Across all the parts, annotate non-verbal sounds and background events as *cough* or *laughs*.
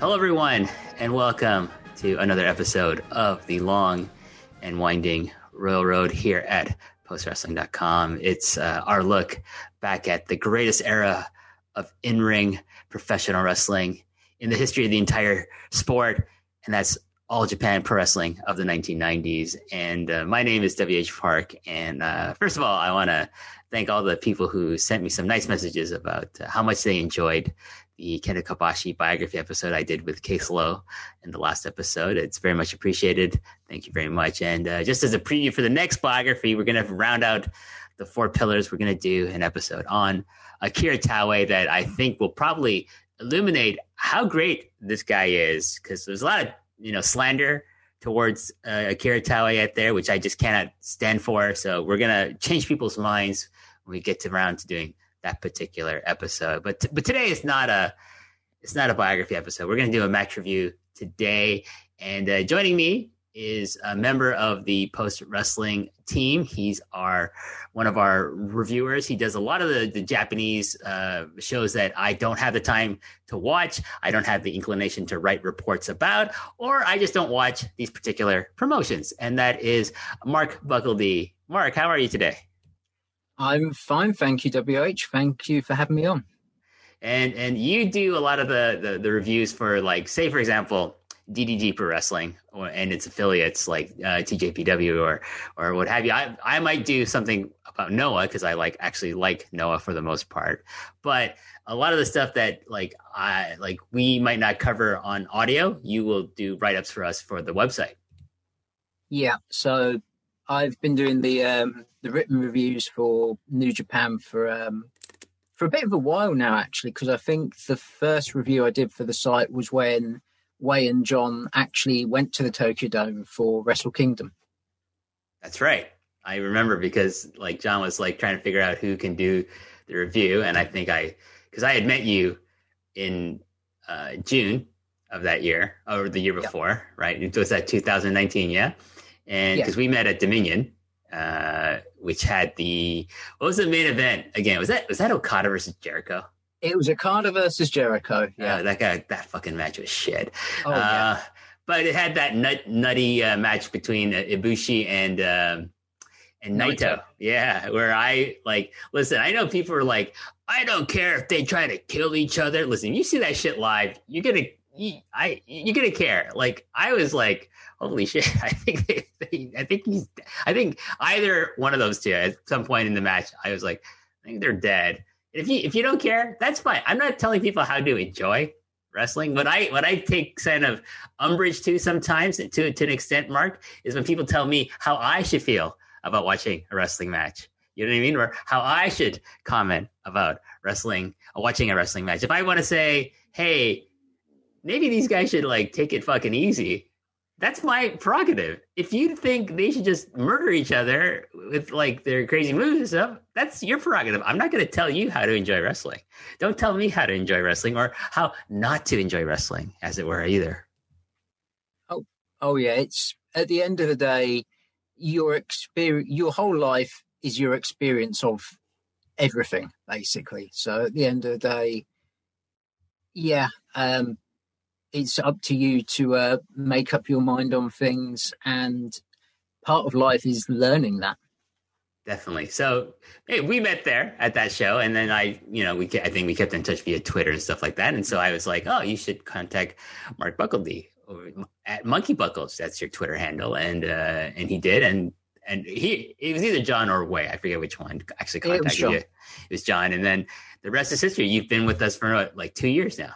Hello, everyone, and welcome to another episode of the long and winding railroad here at postwrestling.com. It's uh, our look back at the greatest era of in ring professional wrestling in the history of the entire sport, and that's all Japan Pro Wrestling of the 1990s. And uh, my name is WH Park. And uh, first of all, I want to thank all the people who sent me some nice messages about uh, how much they enjoyed the Kenta Kobashi biography episode I did with Case Low in the last episode. It's very much appreciated. Thank you very much. And uh, just as a preview for the next biography, we're going to round out the four pillars. We're going to do an episode on Akira Taue that I think will probably illuminate how great this guy is because there's a lot of you know slander towards uh, Akira Taue out there, which I just cannot stand for. So we're gonna change people's minds we get to around to doing that particular episode. But t- but today is not a it's not a biography episode. We're gonna do a match review today, and uh, joining me is a member of the post wrestling team. He's our one of our reviewers. He does a lot of the, the Japanese uh, shows that I don't have the time to watch. I don't have the inclination to write reports about, or I just don't watch these particular promotions. And that is Mark Buckeldee. Mark, how are you today? I'm fine, thank you, WH. Thank you for having me on. And and you do a lot of the the, the reviews for like, say for example, DDT Pro Wrestling or, and its affiliates like uh, TJPW or or what have you. I I might do something about Noah because I like actually like Noah for the most part, but a lot of the stuff that like I like we might not cover on audio, you will do write ups for us for the website. Yeah, so I've been doing the um, the written reviews for New Japan for um, for a bit of a while now, actually, because I think the first review I did for the site was when Wai and John actually went to the Tokyo Dome for Wrestle Kingdom. That's right. I remember because like John was like trying to figure out who can do the review, and I think I because I had met you in uh, June of that year or the year before, yep. right? It was that 2019, yeah, and because yeah. we met at Dominion, uh, which had the what was the main event again? Was that was that Okada versus Jericho? It was Okada versus Jericho. Yeah, uh, that guy, that fucking match was shit. Oh, yeah. Uh, but it had that nut, nutty uh, match between uh, Ibushi and um, and Naito. Naito. Yeah, where I like listen. I know people are like, I don't care if they try to kill each other. Listen, you see that shit live, you're gonna, you, I, you're gonna care. Like I was like, holy shit! *laughs* I think they, they, I think he's, I think either one of those two at some point in the match, I was like, I think they're dead if you if you don't care, that's fine. I'm not telling people how to enjoy wrestling. What I what I take kind of umbrage to sometimes to to an extent, Mark, is when people tell me how I should feel about watching a wrestling match. You know what I mean? Or how I should comment about wrestling, uh, watching a wrestling match. If I want to say, hey, maybe these guys should like take it fucking easy that's my prerogative. If you think they should just murder each other with like their crazy moves and stuff, that's your prerogative. I'm not going to tell you how to enjoy wrestling. Don't tell me how to enjoy wrestling or how not to enjoy wrestling, as it were, either. Oh, oh yeah. It's at the end of the day, your experience, your whole life is your experience of everything basically. So at the end of the day, yeah, um, it's up to you to uh, make up your mind on things, and part of life is learning that. Definitely. So hey, we met there at that show, and then I, you know, we I think we kept in touch via Twitter and stuff like that. And so I was like, oh, you should contact Mark Buckeldee at Monkey Buckles. That's your Twitter handle, and uh, and he did, and and he it was either John or Wai. I forget which one actually contacted you. It was John, and then the rest is history. You've been with us for like two years now.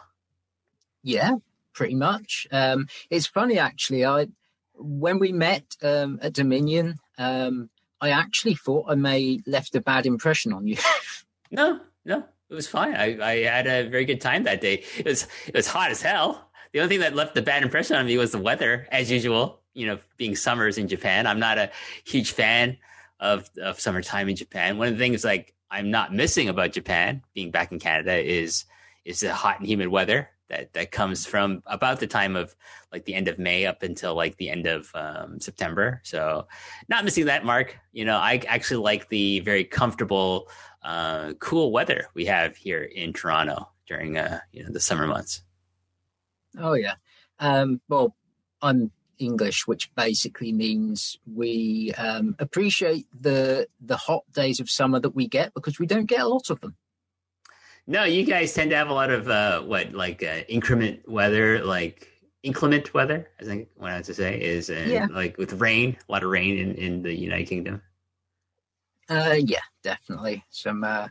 Yeah, pretty much. Um, it's funny actually. I when we met um, at Dominion, um, I actually thought I may left a bad impression on you. *laughs* no, no, it was fine. I, I had a very good time that day. It was it was hot as hell. The only thing that left a bad impression on me was the weather, as usual you know, being summers in Japan. I'm not a huge fan of of summertime in Japan. One of the things like I'm not missing about Japan being back in Canada is is the hot and humid weather that that comes from about the time of like the end of May up until like the end of um, September. So not missing that, Mark. You know, I actually like the very comfortable, uh, cool weather we have here in Toronto during uh, you know the summer months. Oh yeah. Um, well, I'm English, which basically means we um, appreciate the the hot days of summer that we get because we don't get a lot of them. No, you guys tend to have a lot of uh, what like uh, increment weather, like inclement weather. I think what I have to say is uh, yeah. like with rain, a lot of rain in, in the United Kingdom. Uh, yeah, definitely some. Uh,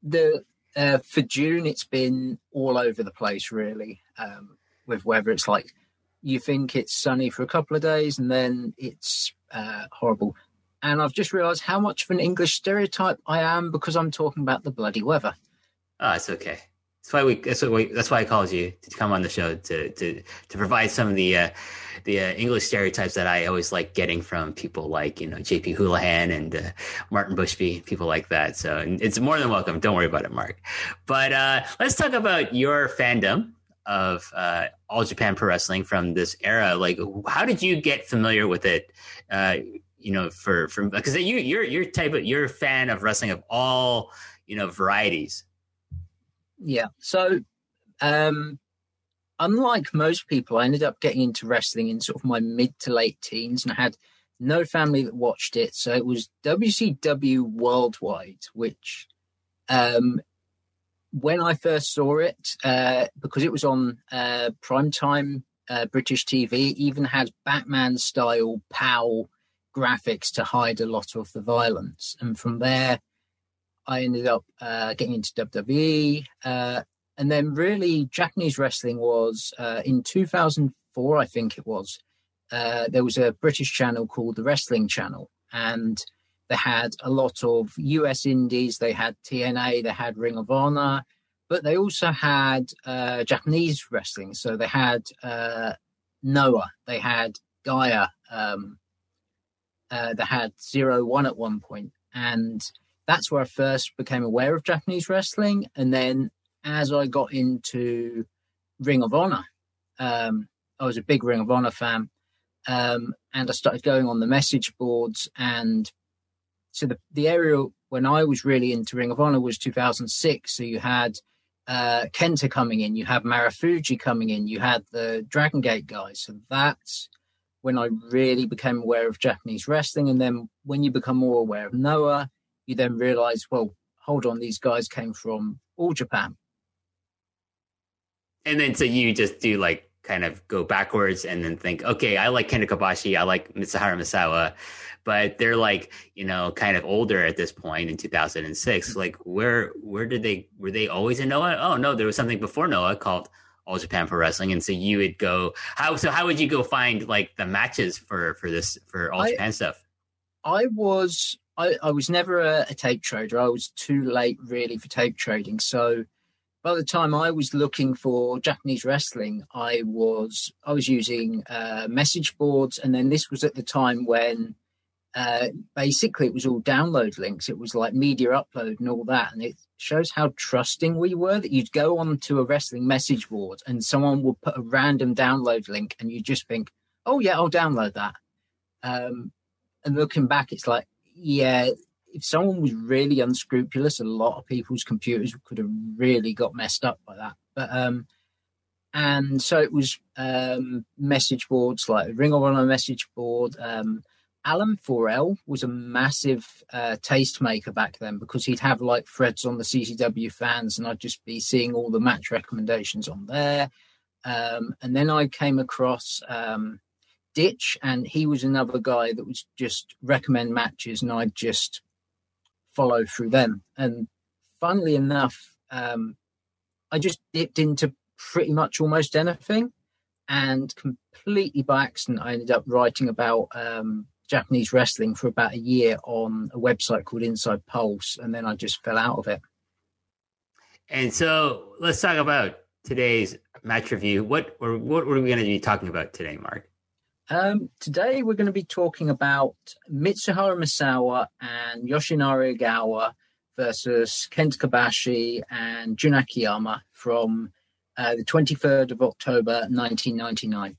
the uh, for June, it's been all over the place, really, um, with weather. It's like you think it's sunny for a couple of days and then it's uh, horrible. And I've just realised how much of an English stereotype I am because I'm talking about the bloody weather. Oh, it's okay. That's why we. That's why. that's why I called you to come on the show to to to provide some of the uh, the uh, English stereotypes that I always like getting from people like you know J.P. Houlihan and uh, Martin Bushby, people like that. So it's more than welcome. Don't worry about it, Mark. But uh, let's talk about your fandom of uh, all Japan Pro Wrestling from this era. Like, how did you get familiar with it? Uh, you know, for from because you you're you're type of you're a fan of wrestling of all you know varieties. Yeah. So, um, unlike most people, I ended up getting into wrestling in sort of my mid to late teens, and I had no family that watched it. So it was WCW Worldwide, which um, when I first saw it, uh, because it was on uh, primetime uh, British TV, even had Batman style POW graphics to hide a lot of the violence. And from there, I ended up uh, getting into WWE. Uh, and then, really, Japanese wrestling was uh, in 2004, I think it was. there was a British channel called the Wrestling Channel. And they had a lot of US indies. They had TNA. They had Ring of Honor, but they also had uh, Japanese wrestling. So they had uh, Noah. They had Gaea. Um, uh, they had Zero One at one point, and that's where I first became aware of Japanese wrestling. And then as I got into Ring of Honor, um, I was a big Ring of Honor fan. Um, and I started going on the message boards and so the, the area when I was really into Ring of Honor was 2006. So you had uh, Kenta coming in, you had Marufuji coming in, you had the Dragon Gate guys. So that's when I really became aware of Japanese wrestling. And then when you become more aware of Noah, you then realize, well, hold on, these guys came from all Japan. And then so you just do like kind of go backwards and then think, okay, I like Kenta Kobashi, I like Mitsuharu Misawa but they're like you know kind of older at this point in 2006 mm-hmm. like where where did they were they always in noah oh no there was something before noah called all japan pro wrestling and so you would go how so how would you go find like the matches for for this for all I, japan stuff i was I, I was never a, a tape trader i was too late really for tape trading so by the time I was looking for Japanese wrestling, I was I was using uh, message boards, and then this was at the time when uh, basically it was all download links. It was like media upload and all that. And it shows how trusting we were that you'd go on to a wrestling message board and someone would put a random download link and you just think, oh, yeah, I'll download that. Um, and looking back, it's like, yeah, if someone was really unscrupulous, a lot of people's computers could have really got messed up by that. But um, and so it was um, message boards like Ring of Honor message board. Um, Alan Forel was a massive uh, tastemaker back then because he'd have like threads on the CCW fans, and I'd just be seeing all the match recommendations on there. Um, and then I came across um, Ditch, and he was another guy that was just recommend matches, and I'd just follow through them. And funnily enough, um, I just dipped into pretty much almost anything, and completely by accident, I ended up writing about um, Japanese wrestling for about a year on a website called Inside Pulse, and then I just fell out of it. And so let's talk about today's match review. What what were we going to be talking about today, Mark? Um, today we're going to be talking about Mitsuharu Misawa and Yoshinari Ogawa versus Kent Kobashi and Jun Akiyama from uh, the 23rd of October 1999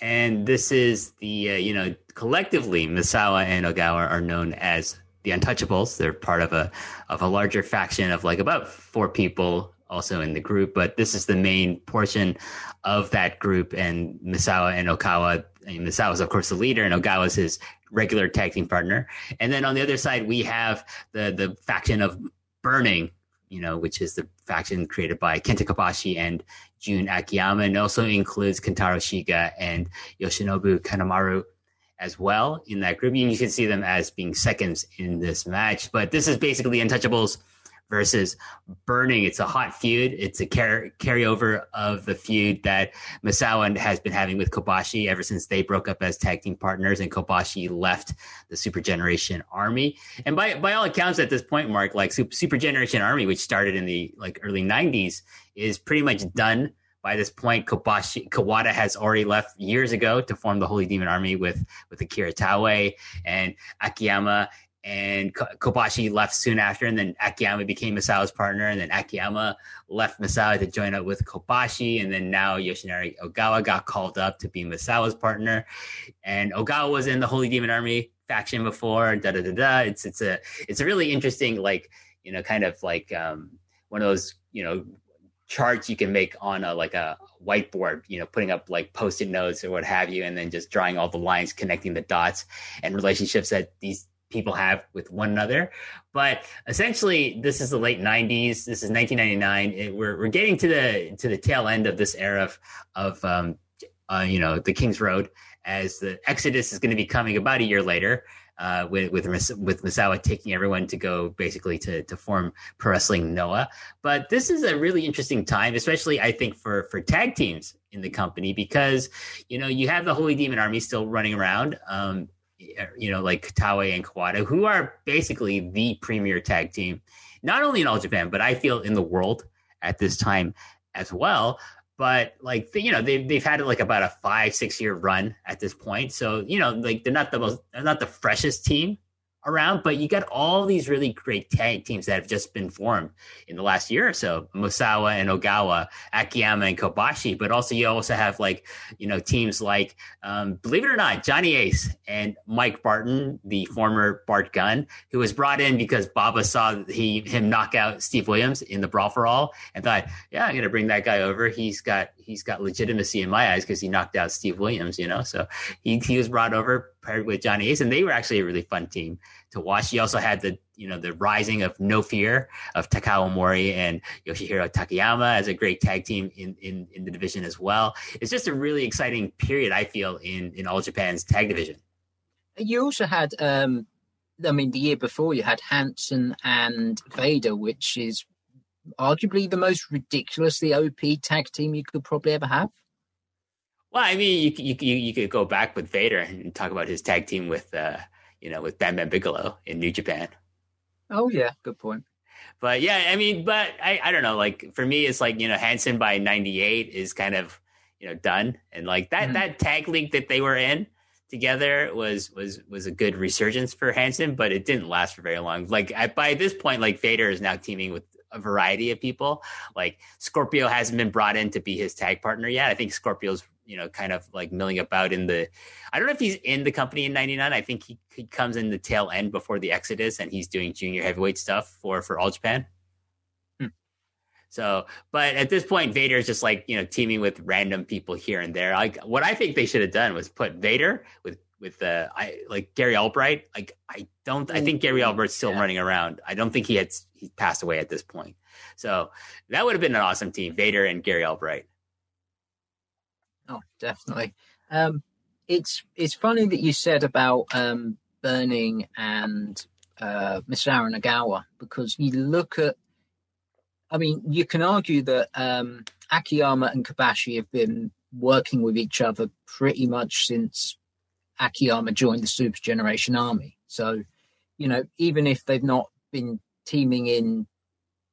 and this is the uh, you know collectively Misawa and Ogawa are known as the Untouchables. They're part of a of a larger faction of like about four people also in the group, but this is the main portion of that group. And Misawa and Ogawa, I mean, Misawa is of course the leader, and Ogawa was his regular tag team partner. And then on the other side, we have the the faction of Burning, you know, which is the faction created by Kenta Kobashi and Jun Akiyama, and also includes Kentaro Shiga and Yoshinobu Kanemaru as well in that group. And you can see them as being seconds in this match. But this is basically Untouchables versus Burning. It's a hot feud. It's a car- carryover of the feud that Misawa has been having with Kobashi ever since they broke up as tag team partners and Kobashi left the Super Generation Army. And by by all accounts, at this point, Mark, like Super Generation Army, which started in the like early '90s, is pretty much done. By this point, Kobashi Kawada has already left years ago to form the Holy Demon Army with with Akira Taue and Akiyama and Kobashi left soon after, and then Akiyama became Misawa's partner, and then Akiyama left Misawa to join up with Kobashi, and then now Yoshinari Ogawa got called up to be Misawa's partner, and Ogawa was in the Holy Demon Army faction before. Da da da da. It's it's a it's a really interesting like you know kind of like um, one of those you know charts you can make on a like a whiteboard you know putting up like post-it notes or what have you and then just drawing all the lines connecting the dots and relationships that these people have with one another. But essentially, this is the late '90s. This is 1999. It, we're we're getting to the to the tail end of this era of of um, uh, you know the King's Road as the Exodus is going to be coming about a year later. Uh, with with with Misawa taking everyone to go basically to to form pro wrestling Noah, but this is a really interesting time, especially I think for for tag teams in the company because you know you have the Holy Demon Army still running around. Um, Uh, you know, like Taue and Kawada, who are basically the premier tag team, not only in all Japan, but I feel in the world at this time as well. But like you know, they've they've had like about a five six year run at this point, so you know, like they're not the most, they're not the freshest team around, but you got all these really great tag teams that have just been formed in the last year or so. Misawa and Ogawa, Akiyama and Kobashi, but also you also have like, you know, teams like, um, believe it or not, Johnny Ace and Mike Barton, the former Bart Gunn, who was brought in because Baba saw he him knock out Steve Williams in the Brawl for All and thought, yeah, I'm going to bring that guy over. He's got he's got legitimacy in my eyes because he knocked out Steve Williams, you know. So he he was brought over paired with Johnny Ace, and they were actually a really fun team to watch. He also had the you know the rising of No Fear of Takao Omori and Yoshihiro Takayama as a great tag team in, in in the division as well. It's just a really exciting period I feel in in All Japan's tag division. You also had, um, I mean, the year before you had Hansen and Vader, which is arguably the most ridiculously OP tag team you could probably ever have. Well, I mean, you you you could go back with Vader and talk about his tag team with uh, you know, with Bam Bam Bigelow in New Japan. Oh yeah, good point. But yeah, I mean, but I, I don't know. Like for me, it's like you know, Hansen by '98 is kind of you know done, and like that mm-hmm. that tag league that they were in together was was was a good resurgence for Hansen, but it didn't last for very long. Like at, by this point, like Vader is now teaming with a variety of people. Like Scorpio hasn't been brought in to be his tag partner yet. I think Scorpio's you know, kind of like milling about in the. I don't know if he's in the company in '99. I think he, he comes in the tail end before the Exodus, and he's doing junior heavyweight stuff for for All Japan. Hmm. So, but at this point, Vader is just like you know teaming with random people here and there. Like what I think they should have done was put Vader with with uh, I like Gary Albright. Like I don't, I think Gary Albright's still yeah. running around. I don't think he had he passed away at this point. So that would have been an awesome team, Vader and Gary Albright. Oh, definitely. Um, it's it's funny that you said about um, Burning and uh, Misawa Nagawa because you look at. I mean, you can argue that um, Akiyama and Kobashi have been working with each other pretty much since Akiyama joined the Super Generation Army. So, you know, even if they've not been teaming in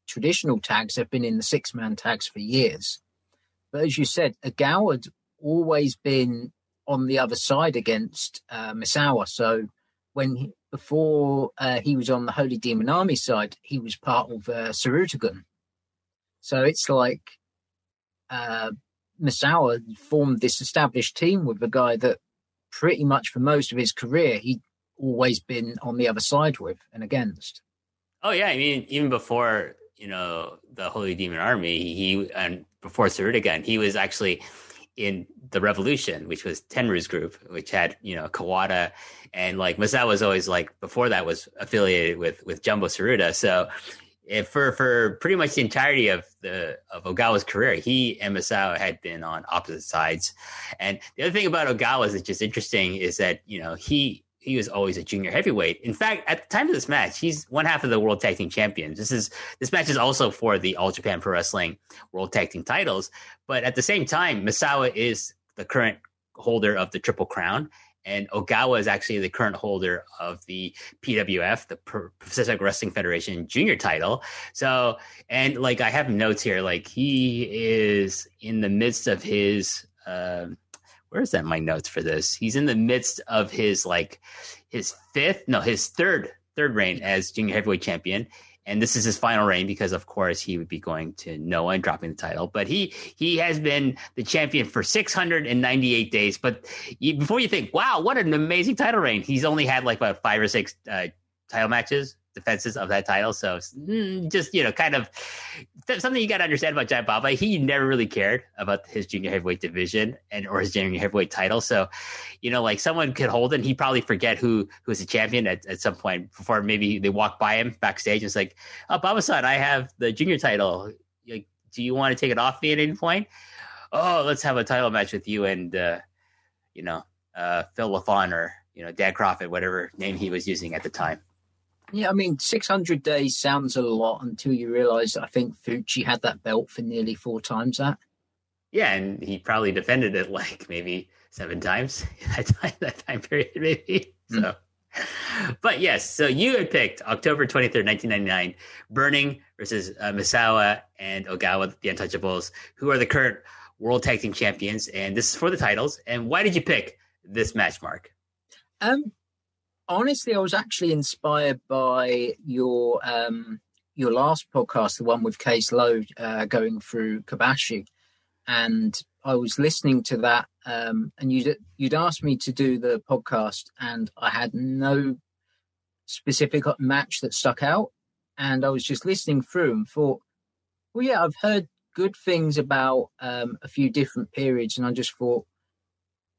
traditional tags, they've been in the six man tags for years. But as you said, Ogawa had always been on the other side against uh, Misawa. So when he, before uh, he was on the Holy Demon Army side, he was part of uh, Tsurutagun. So it's like uh, Misawa formed this established team with a guy that pretty much for most of his career he'd always been on the other side with and against. Oh yeah, I mean even before you know the Holy Demon Army, he and before Tsurutagun, he was actually in the Revolution, which was Tenryu's group, which had you know Kawada and like Misawa was always like before that was affiliated with with Jumbo Tsuruta. So Eh, for for pretty much the entirety of the of Ogawa's career, he and Misawa had been on opposite sides. And the other thing about Ogawa that's just interesting is that you know he he was always a junior heavyweight. In fact, at the time of this match, he's one half of the World Tag Team Champions. This is this match is also for the All Japan Pro Wrestling World Tag Team titles. But at the same time, Misawa is the current holder of the Triple Crown, and Ogawa is actually the current holder of the PWF, the Pacific Wrestling Federation Junior title. So, and like I have notes here, like he is in the midst of his. Uh, where's that my notes for this he's in the midst of his like his fifth no his third third reign as junior heavyweight champion and this is his final reign because of course he would be going to noah and dropping the title. But he he has been the champion for 698 days. But you, before you think wow what an amazing title reign. He's only had like about five or six uh, title matches defenses of that title. So mm, just you know, kind of something you got to understand about Giant Baba. He never really cared about his junior heavyweight division and or his junior heavyweight title. So you know, like someone could hold it, and he probably forget who who's the champion at, at some point before maybe they walk by him backstage. And it's like, oh, Baba-san, I have the junior title. Like, do you want to take it off me at any point? Oh, let's have a title match with you and uh, you know uh, Phil Lafon or you know Dan Kroffat, whatever name he was using at the time. Yeah, I mean, 600 days sounds a lot until you realize I think Fuchi had that belt for nearly four times that. Yeah, and he probably defended it *laughs* like maybe seven times *laughs* that time, that time period, *laughs* maybe. Mm. So, but yes, so you had picked October 23rd, 1999, Burning versus uh, Misawa and Ogawa, the Untouchables, who are the current World Tag Team Champions. And this is for the titles. And why did you pick this match, Mark? Um, honestly, I was actually inspired by your um, your last podcast, the one with Case Lowe uh, going through Kobashi, and I was listening to that, um, and you'd you'd asked me to do the podcast, and I had no specific match that stuck out, and I was just listening through and thought, well, yeah, I've heard good things about um, a few different periods, and I just thought,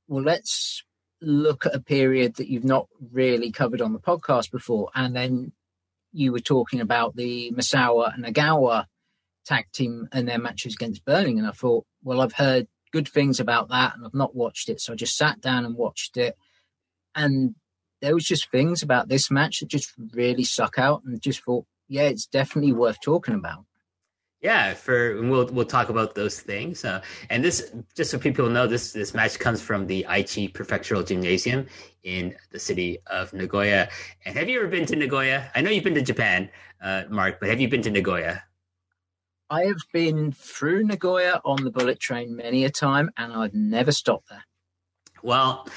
well, let's look at a period that you've not really covered on the podcast before, and then you were talking about the Misawa and Ogawa tag team and their matches against Burning, and I thought, well, I've heard good things about that, and I've not watched it, so I just sat down and watched it, and there was just things about this match that just really suck out, and just thought, yeah, it's definitely worth talking about. Yeah, for we'll we'll talk about those things. Uh, and this, just so people know, this this match comes from the Aichi Prefectural Gymnasium in the city of Nagoya. And have you ever been to Nagoya? I know you've been to Japan, uh, Mark, but have you been to Nagoya? I have been through Nagoya on the bullet train many a time, and I've never stopped there. Well,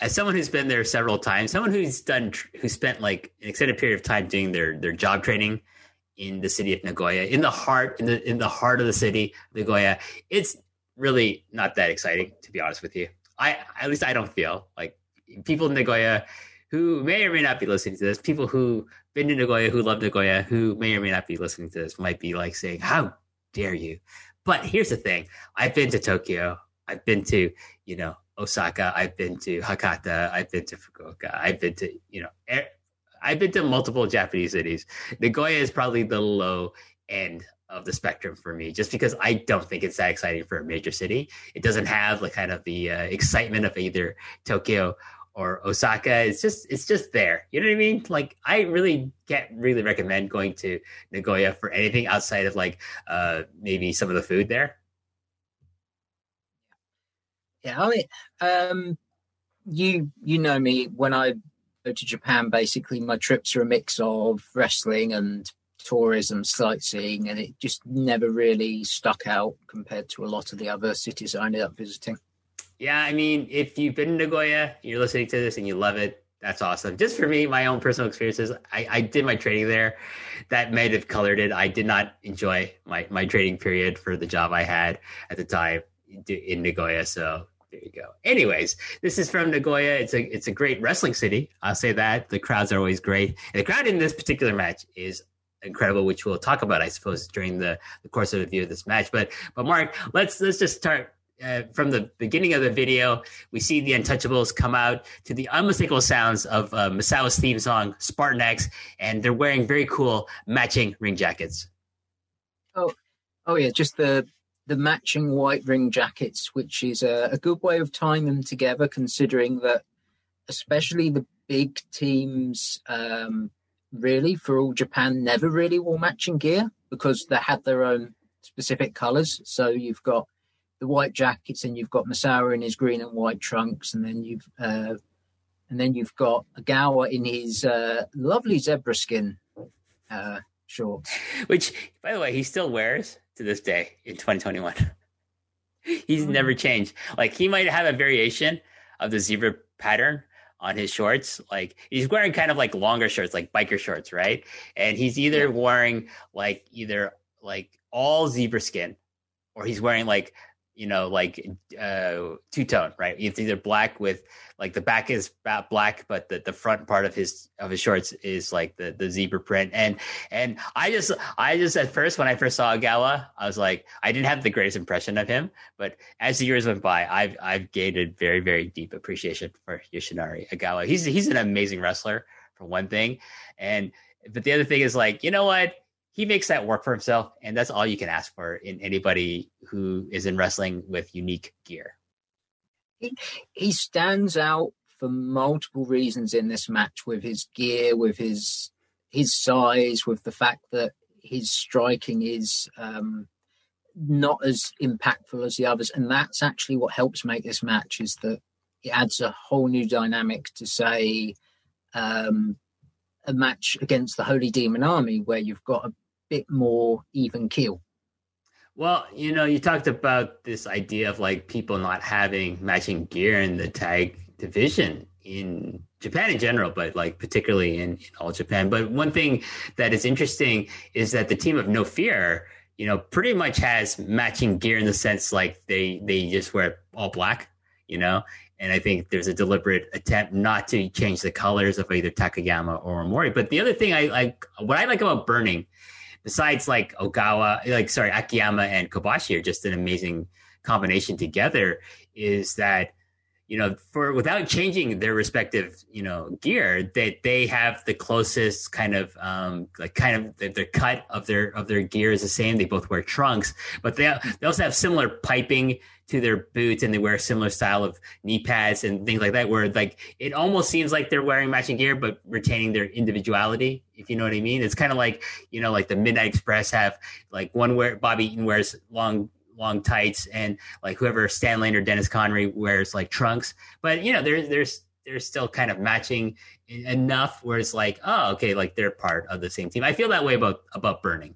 as someone who's been there several times, someone who's done who spent like an extended period of time doing their their job training in the city of Nagoya, in the heart in the in the heart of the city, Nagoya. It's really not that exciting, to be honest with you. I at least I don't feel like people in Nagoya who may or may not be listening to this, people who been to Nagoya, who love Nagoya, who may or may not be listening to this, might be like saying, "How dare you?" But here's the thing: I've been to Tokyo, I've been to you know Osaka, I've been to Hakata, I've been to Fukuoka, I've been to you know, I've been to multiple Japanese cities. Nagoya is probably the low end of the spectrum for me, just because I don't think it's that exciting for a major city. It doesn't have the kind of the uh, excitement of either Tokyo or Osaka. It's just it's just there. You know what I mean? Like I really can't really recommend going to Nagoya for anything outside of like uh maybe some of the food there. Yeah, I mean, um, you you know me when I go to Japan. Basically, my trips are a mix of wrestling and tourism, sightseeing, and it just never really stuck out compared to a lot of the other cities I ended up visiting. Yeah, I mean, if you've been to Nagoya, you're listening to this and you love it, that's awesome. Just for me, my own personal experiences, I, I did my training there. That might have colored it. I did not enjoy my, my training period for the job I had at the time in Nagoya. So there you go. Anyways, this is from Nagoya. It's a it's a great wrestling city. I'll say that. The crowds are always great. And the crowd in this particular match is incredible, which we'll talk about, I suppose, during the, the course of the view of this match. But but Mark, let's let's just start uh, from the beginning of the video, we see the Untouchables come out to the unmistakable sounds of uh, Misawa's theme song, Spartan X, and they're wearing very cool matching ring jackets. Oh, oh yeah, just the the matching white ring jackets, which is a, a good way of tying them together, considering that especially the big teams, um, really for all Japan, never really wore matching gear because they had their own specific colors. So you've got the white jackets, and you've got Misawa in his green and white trunks, and then you've uh, and then you've got Ogawa in his uh, lovely zebra skin uh, shorts, which, by the way, he still wears to this day in 2021. *laughs* He's mm-hmm. never changed. Like he might have a variation of the zebra pattern on his shorts. Like he's wearing kind of like longer shorts, like biker shorts, right? And he's either wearing like either like all zebra skin, or he's wearing like you know, like uh, two tone, right? It's either black with like the back is black, but the, the front part of his of his shorts is like the, the zebra print. And and I just I just at first when I first saw Ogawa, I was like I didn't have the greatest impression of him, but as the years went by, I've I've gained very very deep appreciation for Yoshinari Ogawa. He's he's an amazing wrestler for one thing, and but the other thing is like you know what he makes that work for himself, and that's all you can ask for in anybody who is in wrestling with unique gear. He, he stands out for multiple reasons in this match with his gear, with his his size, with the fact that his striking is um, not as impactful as the others, and that's actually what helps make this match is that it adds a whole new dynamic to say um, a match against the Holy Demon Army where you've got a bit more even keel. Well, you know, you talked about this idea of like people not having matching gear in the tag division in Japan in general, but like particularly in, in all Japan. But one thing that is interesting is that the team of No Fear, you know, pretty much has matching gear in the sense like they they just wear all black, you know, and I think there's a deliberate attempt not to change the colors of either Takayama or Omori. But the other thing I like, what I like about Burning, besides like Ogawa, like sorry, Akiyama and Kobashi are just an amazing combination together, is that you know, for without changing their respective, you know, gear, that they, they have the closest kind of um like kind of the, the, cut of their of their gear is the same. They both wear trunks, but they they also have similar piping to their boots and they wear a similar style of knee pads and things like that where like it almost seems like they're wearing matching gear but retaining their individuality if you know what i mean it's kind of like you know like the midnight express have like one where bobby eaton wears long long tights, and like whoever Stan Lane or Dennis Condrey wears like trunks. But you know, there's there's there's still kind of matching enough where it's like, oh, okay, like they're part of the same team. I feel that way about about Burning.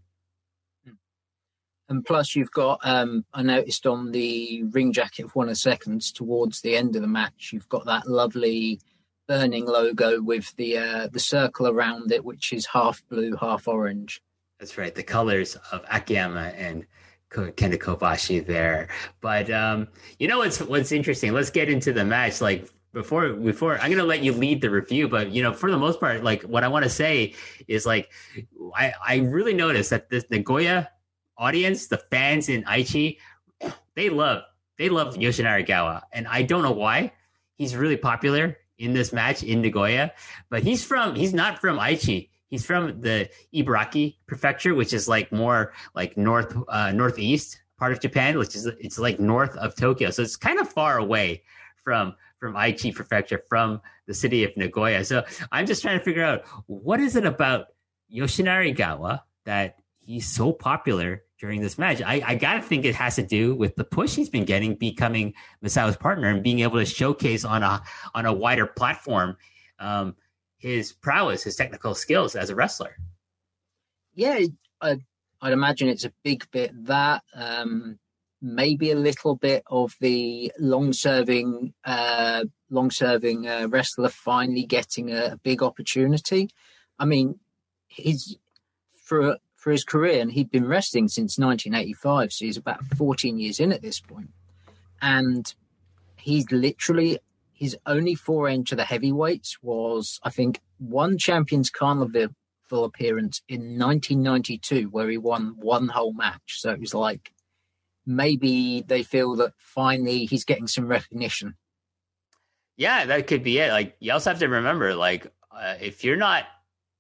And plus, you've got um, I noticed on the ring jacket of one of the seconds towards the end of the match, you've got that lovely burning logo with the uh, the circle around it, which is half blue, half orange. That's right. The colors of Akiyama and Kenta Kobashi there. But um, you know what's what's interesting? Let's get into the match. Like before before I'm gonna let you lead the review, but you know, for the most part, like what I want to say is like I I really noticed that this Nagoya audience, the fans in Aichi, they love they love Yoshinari Ogawa, and I don't know why. He's really popular in this match in Nagoya, but he's from he's not from Aichi. He's from the Ibaraki prefecture, which is like more like north uh, northeast part of Japan, which is it's like north of Tokyo. So it's kind of far away from from Aichi prefecture, from the city of Nagoya. So I'm just trying to figure out what is it about Yoshinari Ogawa that he's so popular during this match. I, I gotta think it has to do with the push he's been getting, becoming Misawa's partner and being able to showcase on a on a wider platform um, his prowess, his technical skills as a wrestler. Yeah, I, would imagine it's a big bit that. Um, maybe a little bit of the long-serving, uh, long-serving uh, wrestler finally getting a, a big opportunity. I mean, he's for for his career, and he'd been wrestling since 1985, so he's about 14 years in at this. And he's literally his only foray into the heavyweights was, I think, one Champions Carnival appearance in 1992, where he won one whole match. So it was like maybe they feel that finally he's getting some recognition. Yeah, that could be it. Like you also have to remember, like uh, if you're not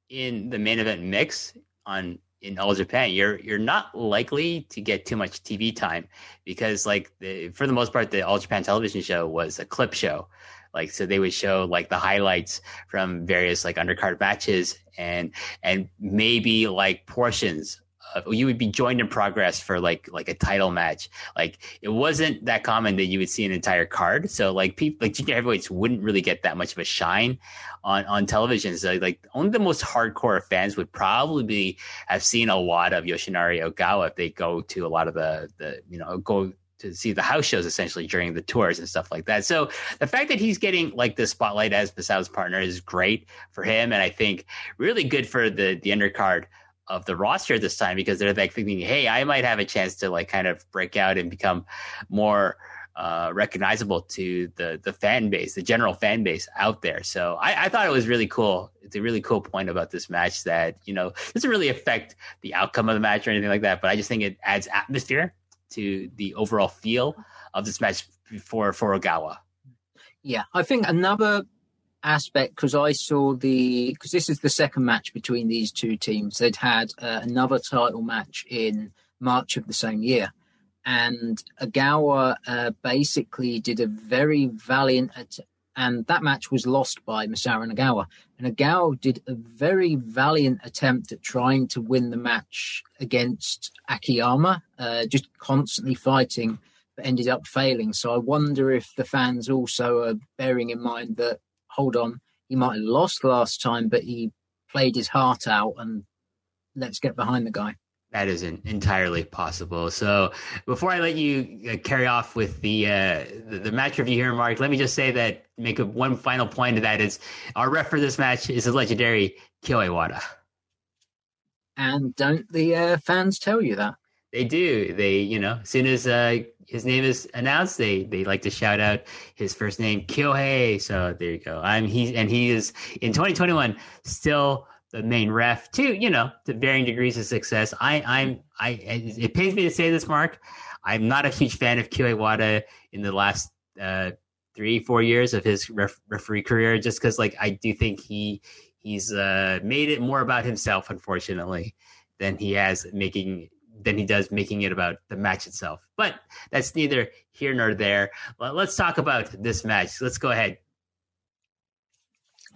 in the main event mix on in all Japan, you're you're not likely to get too much TV time because like the, for the most part, the All Japan television show was a clip show. Like so, they would show like the highlights from various like undercard matches and and maybe like portions uh, you would be joined in progress for like like a title match. Like it wasn't that common that you would see an entire card. So like people like junior heavyweights wouldn't really get that much of a shine on on television. So like only the most hardcore fans would probably be, have seen a lot of Yoshinari Ogawa if they go to a lot of the the you know go to see the house shows essentially during the tours and stuff like that. So the fact that he's getting like the spotlight as Misawa's partner is great for him, and I think really good for the the undercard of the roster this time because they're like thinking, hey, I might have a chance to like kind of break out and become more uh, recognizable to the the fan base, the general fan base out there. So I, I, thought it was really cool. It's a really cool point about this match that you know doesn't really affect the outcome of the match or anything like that, but I just think it adds atmosphere to the overall feel of this match for for Ogawa. Yeah, I think another aspect because I saw the because this is the second match between these two teams. They'd had uh, another title match in March of the same year, and Ogawa uh, basically did a very valiant. And that match was lost by Masaru Nagawa. And Ogawa did a very valiant attempt at trying to win the match against Akiyama, uh, just constantly fighting, but ended up failing. So I wonder if the fans also are bearing in mind that hold on, he might have lost last time, but he played his heart out and let's get behind the guy. That isn't entirely possible. So before I let you uh, carry off with the, uh, the, the match review here, Mark, let me just say that make a, one final point to that is our ref for this match is the legendary Kyo And don't the uh, fans tell you that? They do. They, you know, as soon as uh, his name is announced, they they like to shout out his first name, Kyohei. So there you go. I'm he and he is in 2021 still the main ref to you know to varying degrees of success. I I'm I it pains me to say this, Mark. I'm not a huge fan of Kyohei Wada in the last uh, three four years of his ref, referee career, just because like I do think he he's uh, made it more about himself, unfortunately, than he has making than he does making it about the match itself. But that's neither here nor there. Let's talk about this match. Let's go ahead.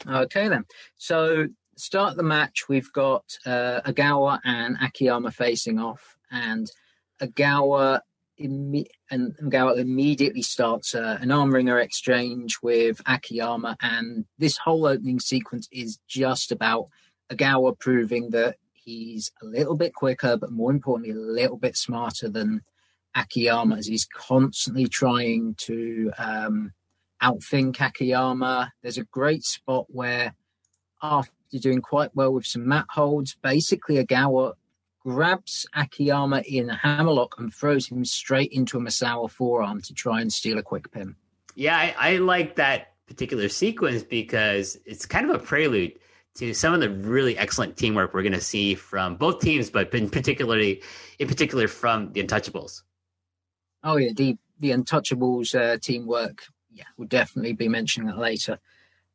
Okay, then. So, start the match. We've got uh, Ogawa and Akiyama facing off, and Ogawa imme- and Ogawa immediately starts uh, an arm wringer exchange with Akiyama, and this whole opening sequence is just about Ogawa proving that He's a little bit quicker, but more importantly, a little bit smarter than Akiyama as he's constantly trying to um, outthink Akiyama. There's a great spot where, after doing quite well with some mat holds, basically Ogawa grabs Akiyama in a hammerlock and throws him straight into a Misawa forearm to try and steal a quick pin. Yeah, I, I like that particular sequence because it's kind of a prelude to some of the really excellent teamwork we're going to see from both teams, but in particularly, in particular, from the Untouchables. Oh yeah, the the Untouchables uh, teamwork. Yeah, we'll definitely be mentioning that later.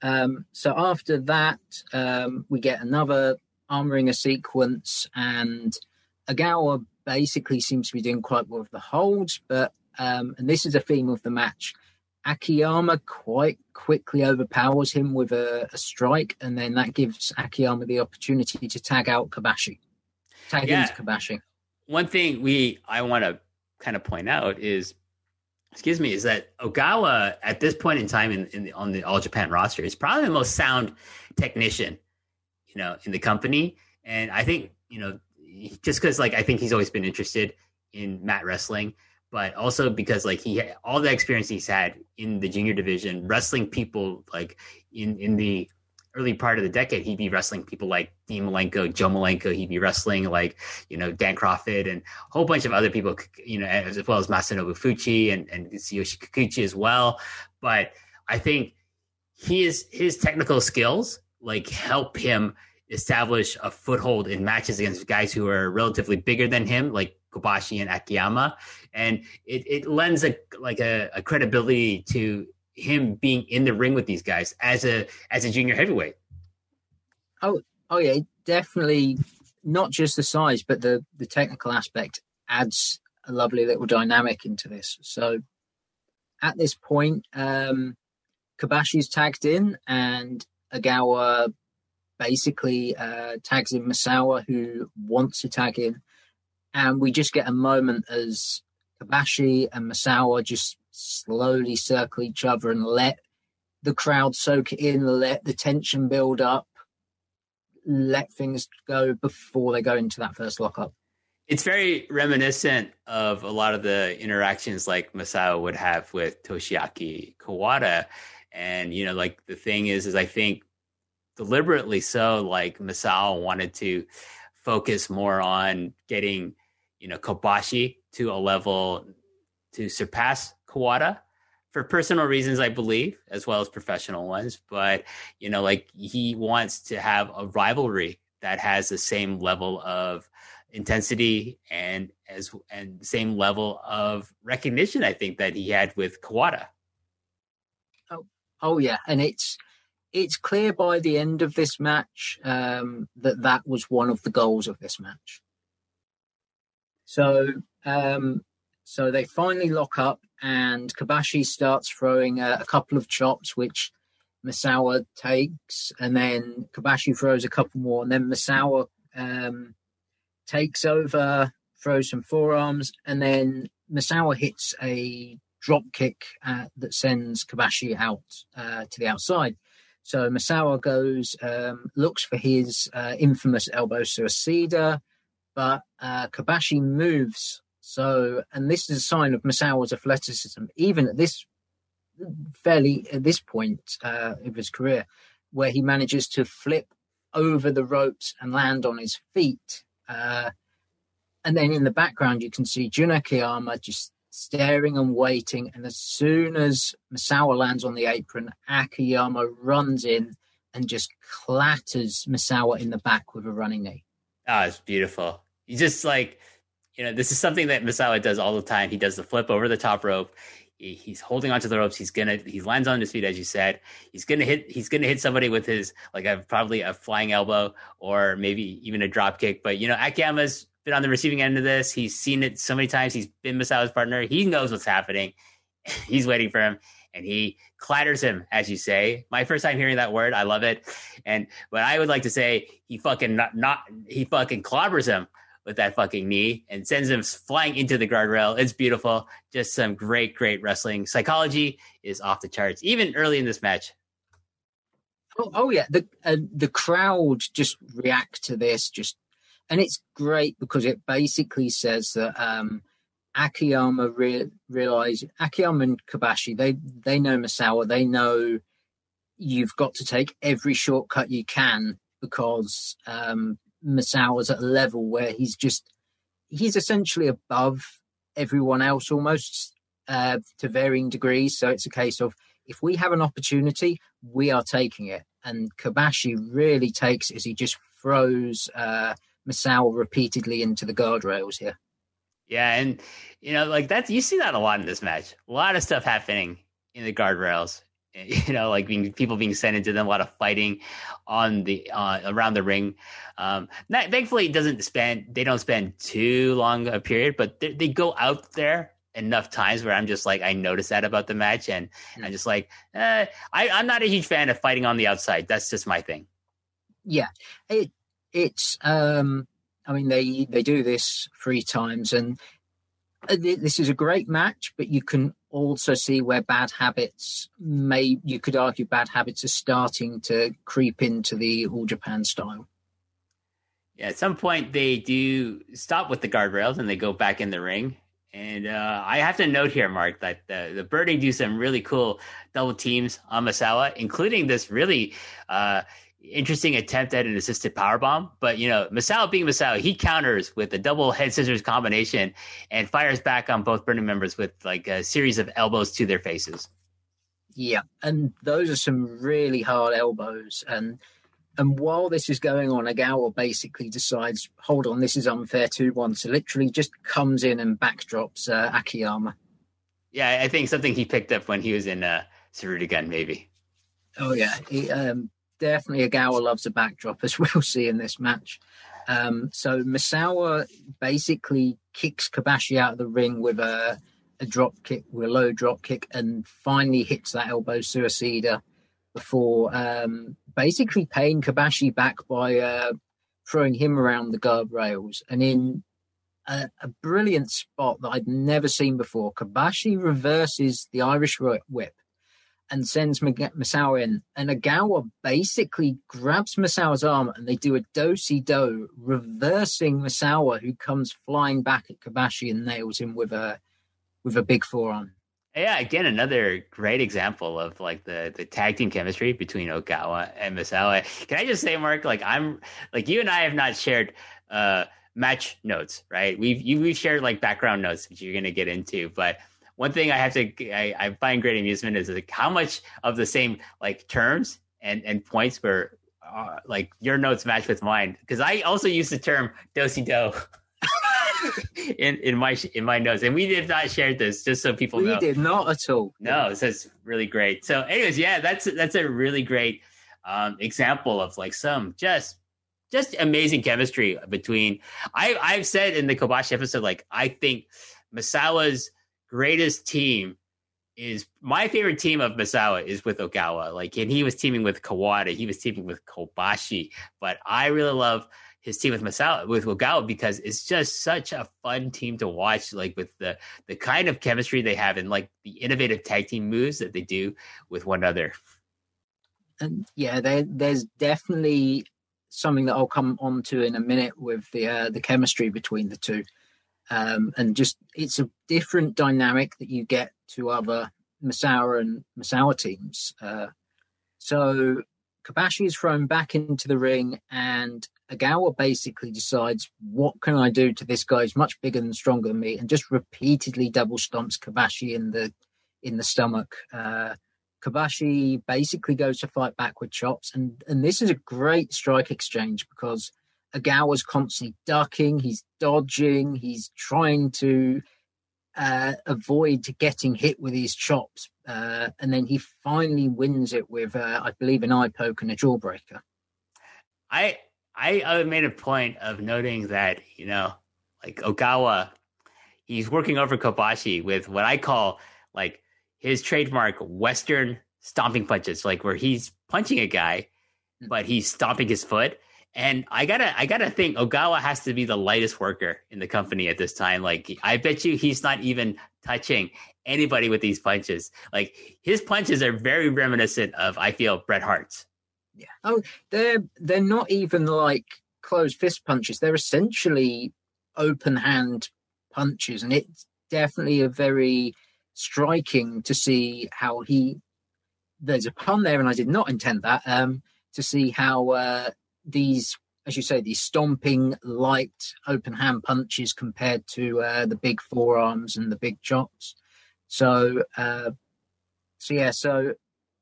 Um, so after that, um, we get another arm wringer sequence, and Ogawa basically seems to be doing quite well with the holds. But um, and this is a theme of the match. Akiyama quite quickly overpowers him with a, a, strike, and then that gives Akiyama the opportunity to tag out Kobashi, tag yeah. into Kobashi. One thing we I want to kind of point out is, excuse me, is that Ogawa at this point in time in, in the, on the All Japan roster is probably the most sound technician, you know, in the company, and I think you know just because like I think he's always been interested in mat wrestling but also because like he all the experience he's had in the junior division wrestling people like in in the early part of the decade he'd be wrestling people like Dean Malenko, Joe Malenko, he'd be wrestling like you know Dan Kroffat and a whole bunch of other people you know as, well as Masanobu Fuchi and and Tsuyoshi Kikuchi as well. But I think his his technical skills like help him establish a foothold in matches against guys who are relatively bigger than him like Kobashi and Akiyama, and it, it lends a like a, a credibility to him being in the ring with these guys as a as a junior heavyweight. Oh, oh yeah, definitely. Not just the size, but the the technical aspect adds a lovely little dynamic into this. So, at this point, um, Kobashi's tagged in, and Ogawa basically uh, tags in Misawa, who wants to tag in and we just get a moment as Kobashi and Misawa just slowly circle each other and let the crowd soak it in, let the tension build up, let things go before they go into that first lockup. It's very reminiscent of a lot of the interactions like Misawa would have with Toshiaki Kawada. And, you know, like the thing is, is I think deliberately so, like Misawa wanted to focus more on getting you know Kobashi to a level to surpass Kawada for personal reasons, I believe, as well as professional ones. But you know, like he wants to have a rivalry that has the same level of intensity and as and same level of recognition. I think that he had with Kawada. Oh, oh yeah, and it's it's clear by the end of this match um, that that was one of the goals of this match. So um, so they finally lock up, and Kobashi starts throwing a, a couple of chops, which Misawa takes, and then Kobashi throws a couple more, and then Misawa um, takes over, throws some forearms, and then Misawa hits a drop kick uh, that sends Kobashi out uh, to the outside. So Misawa goes, um, looks for his uh, infamous elbow suicida, but uh, Kobashi moves. So, and this is a sign of Misawa's athleticism, even at this fairly at this point uh, of his career, where he manages to flip over the ropes and land on his feet. Uh, and then in the background, you can see Jun Akiyama just staring and waiting. And as soon as Misawa lands on the apron, Akiyama runs in and just clatters Misawa in the back with a running knee. Oh, it's beautiful. He just like, you know, this is something that Misawa does all the time. He does the flip over the top rope. He, he's holding onto the ropes. He's gonna he lands on his feet as you said. He's gonna hit he's gonna hit somebody with his like a probably a flying elbow or maybe even a drop kick. But you know, Akiyama's been on the receiving end of this. He's seen it so many times. He's been Misawa's partner. He knows what's happening. *laughs* he's waiting for him and he clatters him, as you say. My first time hearing that word, I love it. And but I would like to say he fucking not, not he fucking clobbers him with that fucking knee and sends him flying into the guardrail. It's beautiful. Just some great, great wrestling. Psychology is off the charts, even early in this match. Oh, oh yeah, the uh, the crowd just react to this, just and it's great because it basically says that um, Akiyama re- realize Akiyama and Kobashi they they know Misawa, they know you've got to take every shortcut you can because um, Misawa's at a level where he's just he's essentially above everyone else almost uh, to varying degrees. So it's a case of if we have an opportunity, we are taking it. And Kobashi really takes as he just throws uh, Misawa repeatedly into the guardrails here. Yeah, and you know, like that's you see that a lot in this match. A lot of stuff happening in the guardrails. *laughs* You know, like being people being sent into them, a lot of fighting on the uh, around the ring. Um, not, thankfully, it doesn't spend. They don't spend too long a period, but they, they go out there enough times where I'm just like I notice that about the match, and mm. I'm just like, eh, I, I'm not a huge fan of fighting on the outside. That's just my thing. Yeah, it it's um I mean, they they do this three times, and this is a great match. But you can also see where bad habits may you could argue bad habits are starting to creep into the all Japan style. Yeah, at some point they do stop with the guardrails and they go back in the ring. And uh, I have to note here, Mark, that the, the Birdie do some really cool double teams on Misawa, including this really uh, interesting attempt at an assisted power bomb. But you know, Masao being Masao, he counters with a double head scissors combination and fires back on both Burning members with like a series of elbows to their faces. Yeah, and those are some really hard elbows. And and while this is going on, Ogawa basically decides, hold on, this is unfair two one. So literally just comes in and backdrops uh, Akiyama. Yeah, I think something he picked up when he was in uh, Gun, maybe. Oh yeah, he, um, definitely Ogawa loves a backdrop, as *laughs* we'll see in this match. Um, so Misawa basically kicks Kobashi out of the ring with a, a drop kick, with a low drop kick, and finally hits that elbow suicida before um, basically paying Kobashi back by uh, throwing him around the guardrails. And in a, a, brilliant spot that I'd never seen before, Kobashi reverses the Irish whip and sends Masao in. And Ogawa basically grabs Masao's arm and they do a do-si do, reversing Masao, who comes flying back at Kobashi and nails him with a with a big forearm. Yeah, again, another great example of like the the tag team chemistry between Ogawa and Misawa. Can I just say, Mark, like I'm like you and I have not shared uh match notes, right? We've you, we've shared like background notes, which you're gonna get into, but one thing I have to I, I find great amusement is like how much of the same like terms and and points were uh, like your notes match with mine because I also use the term dosi do *laughs* in in my in my notes and we did not share this just so people we know. We did not at all. No, so it's really great. So, anyways, yeah, that's that's a really great um, example of like some just just amazing chemistry between. I I've said in the Kobashi episode like I think Misawa's greatest team is my favorite team of Misawa is with Ogawa. Like, and he was teaming with Kawada, he was teaming with Kobashi, but I really love his team with Misawa with Ogawa because it's just such a fun team to watch. Like with the the kind of chemistry they have and like the innovative tag team moves that they do with one another. And yeah, there, there's definitely something that I'll come on to in a minute with the uh, the chemistry between the two um, and just it's a different dynamic that you get to other Misawa and Misawa teams. Uh, so Kobashi is thrown back into the ring, and Ogawa basically decides, "What can I do to this guy? He's much bigger and stronger than me," and just repeatedly double stomps Kobashi in the in the stomach. Uh, Kobashi basically goes to fight back with chops, and and this is a great strike exchange because Ogawa's constantly ducking, he's dodging, he's trying to uh, avoid getting hit with his chops. Uh, and then he finally wins it with, uh, I believe, an eye poke and a jawbreaker. I, I made a point of noting that, you know, like Ogawa, he's working over Kobashi with what I call like his trademark Western stomping punches, like where he's punching a guy, hmm. but he's stomping his foot. And I gotta, I gotta think Ogawa has to be the lightest worker in the company at this time. Like, I bet you he's not even touching anybody with these punches. Like, his punches are very reminiscent of, I feel, Bret Hart's. Yeah. Oh, they're they're not even like closed fist punches. They're essentially open hand punches, and it's definitely a very striking to see how he. There's a pun there, and I did not intend that. Um, to see how uh, these as you say, these stomping, light, open hand punches compared to uh, the big forearms and the big chops. So, uh, so yeah, so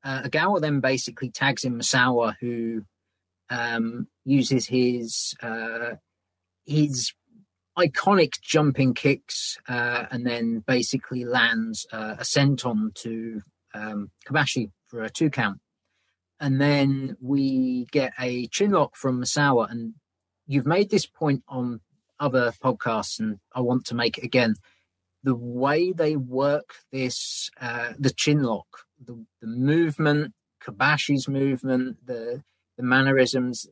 uh, Ogawa then basically tags in Misawa, who um, uses his uh, his iconic jumping kicks uh, and then basically lands uh, a senton to um, Kobashi for a two count. And then we get a chin lock from Misawa. And you've made this point on other podcasts, and I want to make it again. The way they work this, uh, the chin lock, the, the movement, Kobashi's movement, the the mannerisms,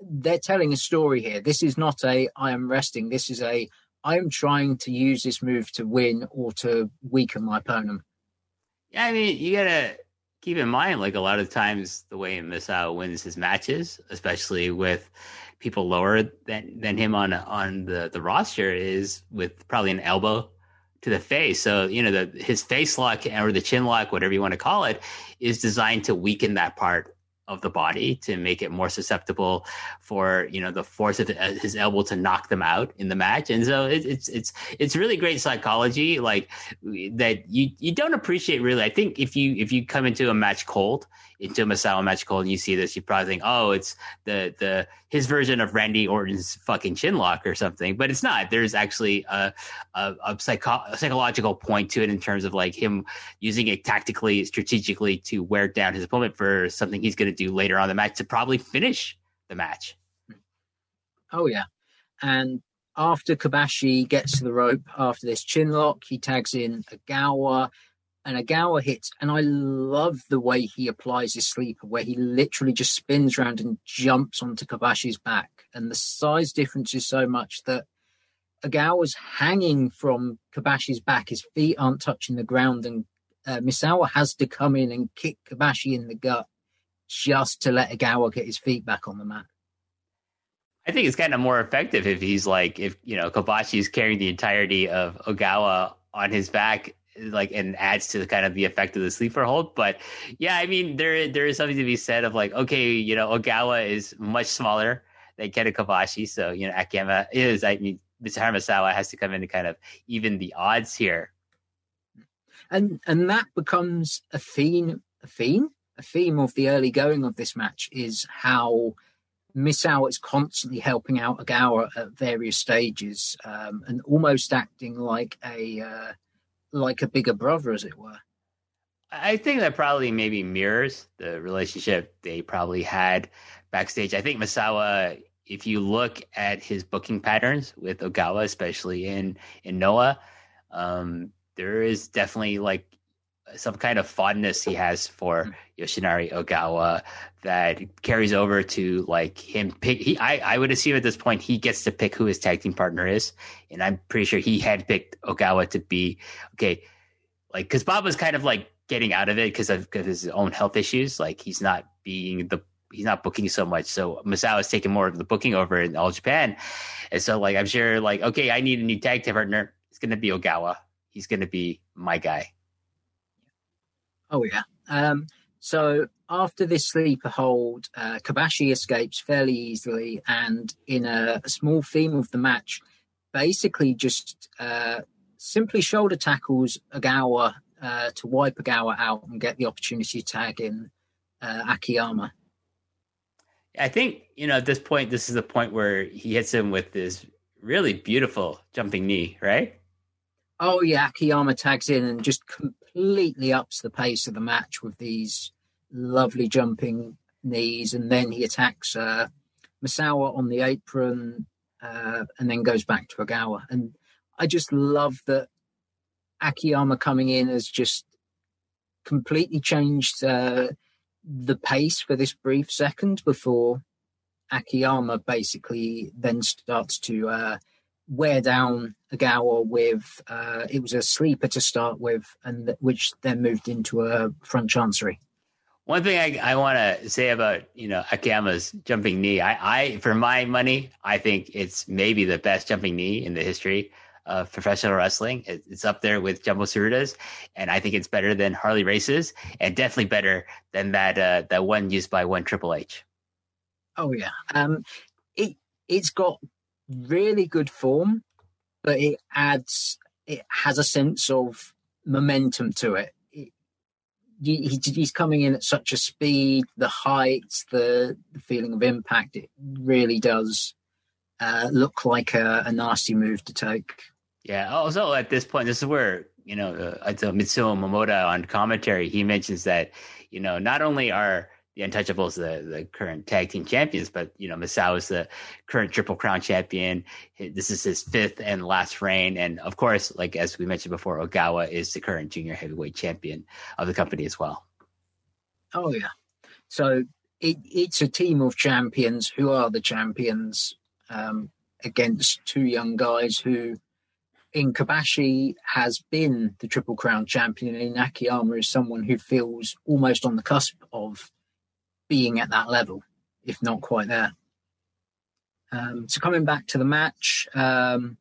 they're telling a story here. This is not a I am resting. This is a I am trying to use this move to win or to weaken my opponent. Yeah, I mean, you gotta keep in mind, like a lot of times, the way Misawa wins his matches, especially with people lower than than him on on the the roster, is with probably an elbow to the face. So you know, the his face lock or the chin lock, whatever you want to call it, is designed to weaken that part of the body to make it more susceptible for you know the force of uh, his elbow to knock them out in the match. And so it, it's it's it's really great psychology like that you you don't appreciate really. I think if you if you come into a match cold into a Misawa match cold and you see this, you probably think, oh, it's the the his version of Randy Orton's fucking chin lock or something. But it's not. There's actually a a, a, psycho- a psychological point to it in terms of like him using it tactically, strategically to wear down his opponent for something he's going to do later on the match to probably finish the match. Oh yeah, and after Kobashi gets to the rope after this chin lock, he tags in Ogawa and Ogawa hits, and I love the way he applies his sleeper, where he literally just spins around and jumps onto Kobashi's back. And the size difference is so much that Ogawa's hanging from Kobashi's back, his feet aren't touching the ground, and uh, Misawa has to come in and kick Kobashi in the gut just to let Ogawa get his feet back on the mat. I think it's kind of more effective if he's like, if, you know, Kobashi is carrying the entirety of Ogawa on his back like and adds to the kind of the effect of the sleeper hold. But yeah, I mean there there is something to be said of like okay, you know, Ogawa is much smaller than Kenta Kobashi, so you know Akiyama is I mean Mr. Misawa has to come in to kind of even the odds here. And and that becomes a theme a theme a theme of the early going of this match is how Misawa is constantly helping out Ogawa at various stages um, and almost acting like a uh, like a bigger brother, as it were. I think that probably maybe mirrors the relationship they probably had backstage. I think Misawa, if you look at his booking patterns with Ogawa, especially in in Noah, um, there is definitely like some kind of fondness he has for mm-hmm. Yoshinari Ogawa that carries over to like him pick he I, I would assume at this point he gets to pick who his tag team partner is. And I'm pretty sure he had picked Ogawa to be okay, like because Baba was kind of like getting out of it because of cause his own health issues. Like he's not being the he's not booking so much. So Masao is taking more of the booking over in all Japan. And so like I'm sure like, okay, I need a new tag team partner. It's gonna be Ogawa. He's gonna be my guy. Oh yeah. Um, so after this sleeper hold, uh, Kobashi escapes fairly easily, and in a, a small theme of the match, basically just uh, simply shoulder tackles Ogawa uh, to wipe Ogawa out and get the opportunity to tag in uh, Akiyama. I think you know at this point, this is the point where he hits him with this really beautiful jumping knee, right? Oh yeah, Akiyama tags in and just completely ups the pace of the match with these lovely jumping knees, and then he attacks uh, Misawa on the apron, uh, and then goes back to Ogawa. And I just love that Akiyama coming in has just completely changed uh, the pace for this brief second before Akiyama basically then starts to uh, wear down Ogawa with uh, it was a sleeper to start with, and th- which then moved into a front chancery. One thing I, I want to say about you know Akiyama's jumping knee, I, I for my money, I think it's maybe the best jumping knee in the history of professional wrestling. It, it's up there with Jumbo Tsuruta's, and I think it's better than Harley Race's, and definitely better than that uh, that one used by one Triple H. Oh yeah, um, it it's got really good form, but it adds it has a sense of momentum to it. it he, he's coming in at such a speed, the heights, the, the feeling of impact. It really does uh, look like a, a, nasty move to take. Yeah. Also, at this point, this is where you know uh, Mitsuo Momota on commentary. He mentions that you know not only are the Untouchables, the, the current tag team champions, but you know, Masao is the current Triple Crown champion. This is his fifth and last reign, and of course, like as we mentioned before, Ogawa is the current junior heavyweight champion of the company as well. Oh yeah, so it, it's a team of champions who are the champions um, against two young guys who. In Kobashi has been the Triple Crown champion, and in Akiyama is someone who feels almost on the cusp of being at that level, if not quite there. Um, so coming back to the match, um,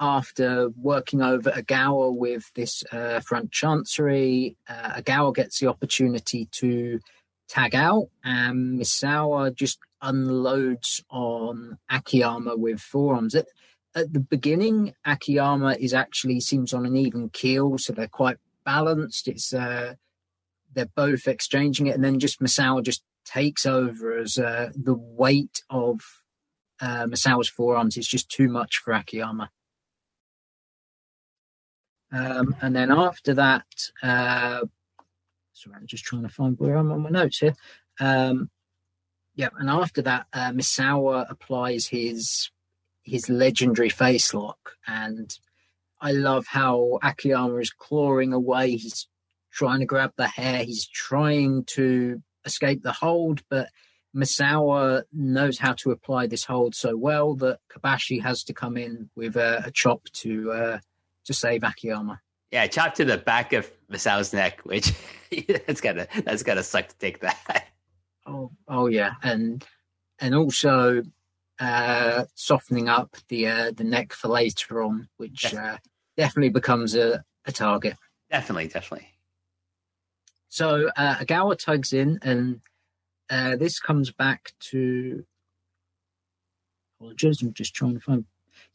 after working over Ogawa with this uh, front chancery, uh, Ogawa gets the opportunity to tag out, and Misawa just unloads on Akiyama with forearms. At, at the beginning, Akiyama is actually seems on an even keel, so they're quite balanced. It's uh, they're both exchanging it, and then just Misawa just takes over as uh, the weight of uh, Misawa's forearms is just too much for Akiyama. Um, and then after that, uh, sorry, I'm just trying to find where I'm on my notes here. Um, yeah, and after that, uh, Misawa applies his his legendary face lock, and I love how Akiyama is clawing away. He's trying to grab the hair. He's trying to escape the hold, but Misawa knows how to apply this hold so well that Kobashi has to come in with a, a chop to uh, to save Akiyama. Yeah, chop to the back of Misawa's neck, which *laughs* that's gotta that's gotta suck to take that. Oh, oh yeah, and and also uh, softening up the uh, the neck for later on, which uh, definitely becomes a, a target. Definitely, definitely. So uh, Ogawa tugs in, and uh, this comes back to. Apologies, I'm just trying to find.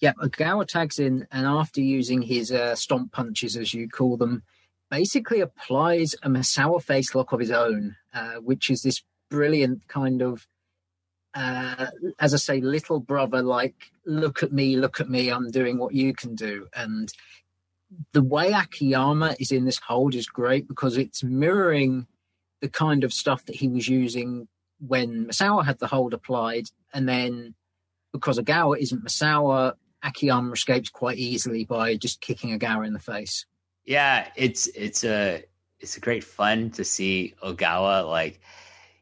Yeah, Ogawa tags in, and after using his uh, stomp punches, as you call them, basically applies a Misawa face lock of his own, uh, which is this brilliant kind of, uh, as I say, little brother like, look at me, look at me, I'm doing what you can do. And the way Akiyama is in this hold is great because it's mirroring the kind of stuff that he was using when Misawa had the hold applied, and then because Ogawa isn't Misawa, Akiyama escapes quite easily by just kicking Ogawa in the face. Yeah, it's it's a it's a great fun to see Ogawa like,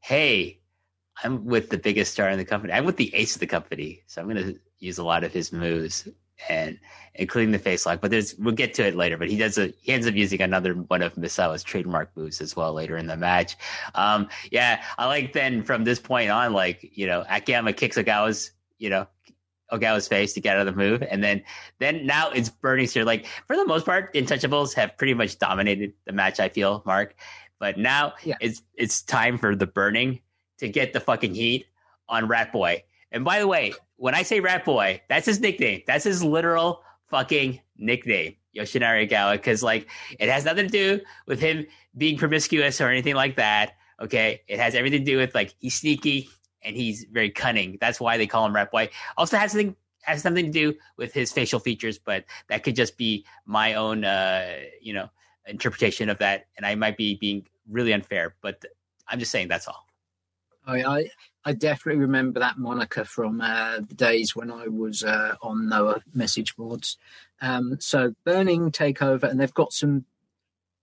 hey, I'm with the biggest star in the company. I'm with the ace of the company, so I'm gonna use a lot of his moves and including the face lock. But there's we'll get to it later. But he does a he ends up using another one of Misawa's trademark moves as well later in the match. Um, yeah, I like then from this point on, like you know, Akiyama kicks Ogawa's you know Ogawa's face to get out of the move, and then then now it's Burning's here. Like for the most part, Untouchables have pretty much dominated the match. I feel Mark, but now yeah. it's it's time for the Burning to get the fucking heat on Rat Boy. And by the way, when I say Rat Boy, that's his nickname. That's his literal fucking nickname, Yoshinari Ogawa, because like it has nothing to do with him being promiscuous or anything like that. Okay, it has everything to do with like he's sneaky and he's very cunning. That's why they call him Rat Boy. Also has something has something to do with his facial features, but that could just be my own, uh, you know, interpretation of that, and I might be being really unfair. But I'm just saying that's all. I, I I definitely remember that moniker from uh, the days when I was uh, on Noah message boards. Um, so Burning takeover, and they've got some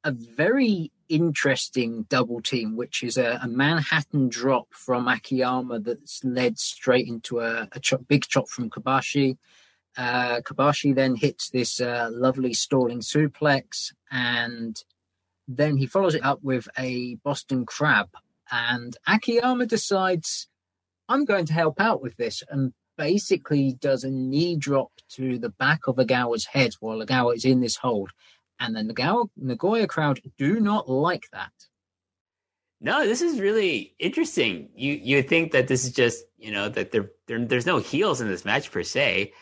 a very interesting double team, which is a, a Manhattan drop from Akiyama that's led straight into a, a chop, big chop from Kobashi. Uh, Kobashi then hits this uh, lovely stalling suplex, and then he follows it up with a Boston Crab. And Akiyama decides I'm going to help out with this. And basically does a knee drop to the back of Ogawa's head while Ogawa is in this hold. And the Nagawa, Nagoya crowd do not like that. No, this is really interesting. You you think that this is just you know that there, there there's no heels in this match per se,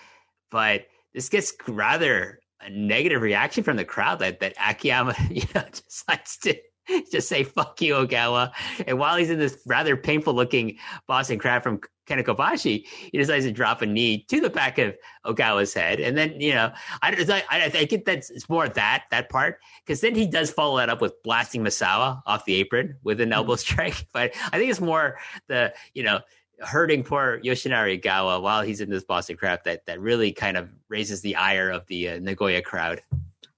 but this gets rather a negative reaction from the crowd that that Akiyama *laughs* you know decides to *laughs* just say fuck you Ogawa, and while he's in this rather painful looking Boston crab from Kenta Kobashi, he decides to drop a knee to the back of Ogawa's head, and then you know, I I, I think that it's more that that part because then he does follow that up with blasting Misawa off the apron with an elbow mm-hmm. strike. *laughs* But I think it's more the you know hurting poor Yoshinari Ogawa while he's in this Boston crab that that really kind of raises the ire of the uh, Nagoya crowd.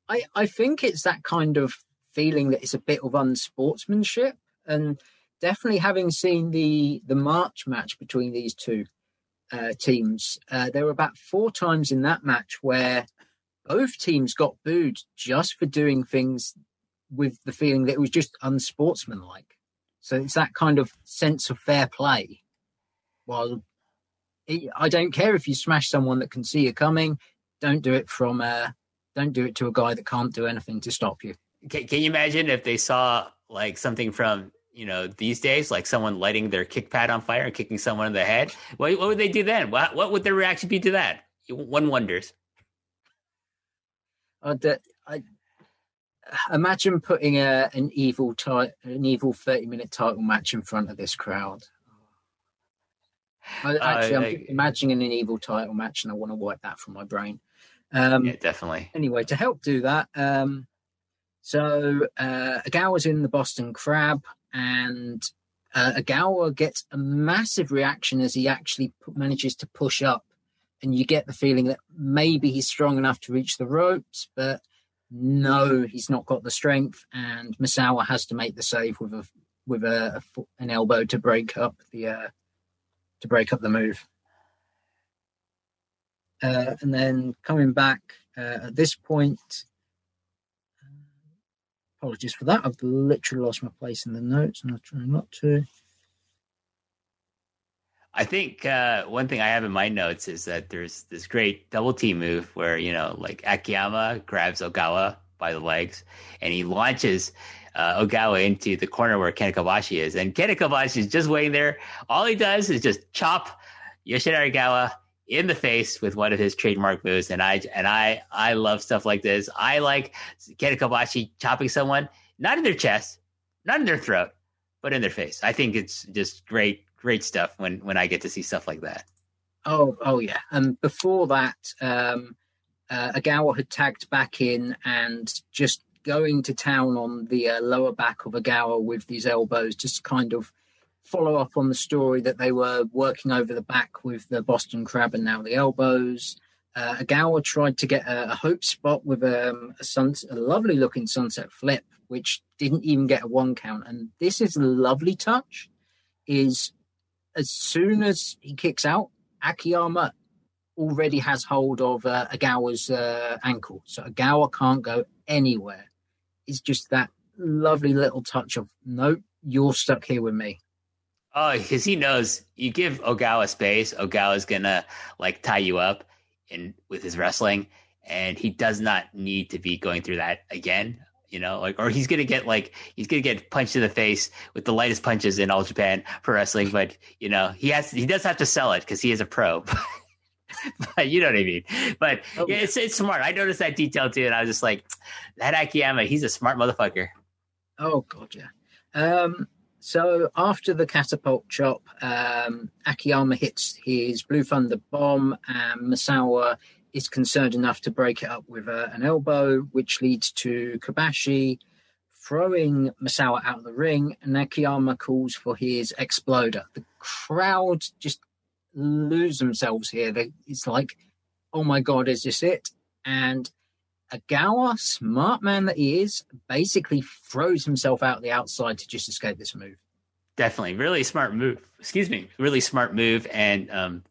I I think it's that kind of feeling that it's a bit of unsportsmanship and definitely having seen the the March match between these two uh, teams, uh, there were about four times in that match where both teams got booed just for doing things with the feeling that it was just unsportsmanlike. So it's that kind of sense of fair play. While it, I don't care if you smash someone that can see you coming, don't do it from uh, don't do it to a guy that can't do anything to stop you. Can, can you imagine if they saw like something from you know, these days, like someone lighting their kick pad on fire and kicking someone in the head, what, what would they do then? What, what would their reaction be to that? One wonders. Uh, the, I, imagine putting a, an evil ti- an evil 30 minute title match in front of this crowd. I, actually, uh, I'm imagining an evil title match, and I want to wipe that from my brain. Um, yeah, definitely. Anyway, to help do that, um, so uh, Ogawa's in the Boston Crab and uh, Ogawa gets a massive reaction as he actually p- manages to push up, and you get the feeling that maybe he's strong enough to reach the ropes, but no, he's not got the strength, and Misawa has to make the save with a with a, a an elbow to break up the uh, to break up the move. Uh, and then coming back uh, at this point, Apologies for that. I've literally lost my place in the notes and I'm trying not to. I think uh, one thing I have in my notes is that there's this great double team move where, you know, like Akiyama grabs Ogawa by the legs and he launches uh, Ogawa into the corner where Kenta Kobashi is. And Kenta Kobashi is just waiting there. All he does is just chop Yoshinari Ogawa in the face with one of his trademark moves. And I and I I love stuff like this. I like Kenta Kobashi chopping someone not in their chest, not in their throat, but in their face. I think it's just great, great stuff when when I get to see stuff like that. Oh, oh yeah. And before that, um, uh, Ogawa had tagged back in and just going to town on the uh, lower back of Ogawa with these elbows, just kind of follow up on the story that they were working over the back with the Boston Crab and now the elbows. Uh, Ogawa tried to get a, a hope spot with um, a, sun, a lovely looking sunset flip, which didn't even get a one count. And this is a lovely touch. Is as soon as he kicks out, Akiyama already has hold of uh, Ogawa's uh, ankle, so Ogawa can't go anywhere. It's just that lovely little touch of nope, you're stuck here with me. Oh, because he knows you give Ogawa space, Ogawa's gonna like tie you up in with his wrestling, and he does not need to be going through that again. You know, like or he's gonna get like he's gonna get punched in the face with the lightest punches in all Japan for wrestling. But you know, he has he does have to sell it because he is a pro. *laughs* but you know what I mean. But oh, yeah, it's it's smart. I noticed that detail too, and I was just like, that Akiyama, he's a smart motherfucker. Oh god, yeah. Um, so after the catapult chop, um, Akiyama hits his Blue Thunder bomb, and Misawa is concerned enough to break it up with uh, an elbow, which leads to Kobashi throwing Misawa out of the ring, and Akiyama calls for his exploder. The crowd just lose themselves here. it's like, oh my god, is this it? And Ogawa, smart man that he is, basically throws himself out the outside to just escape this move. Definitely, really smart move. Excuse me, really smart move. And um,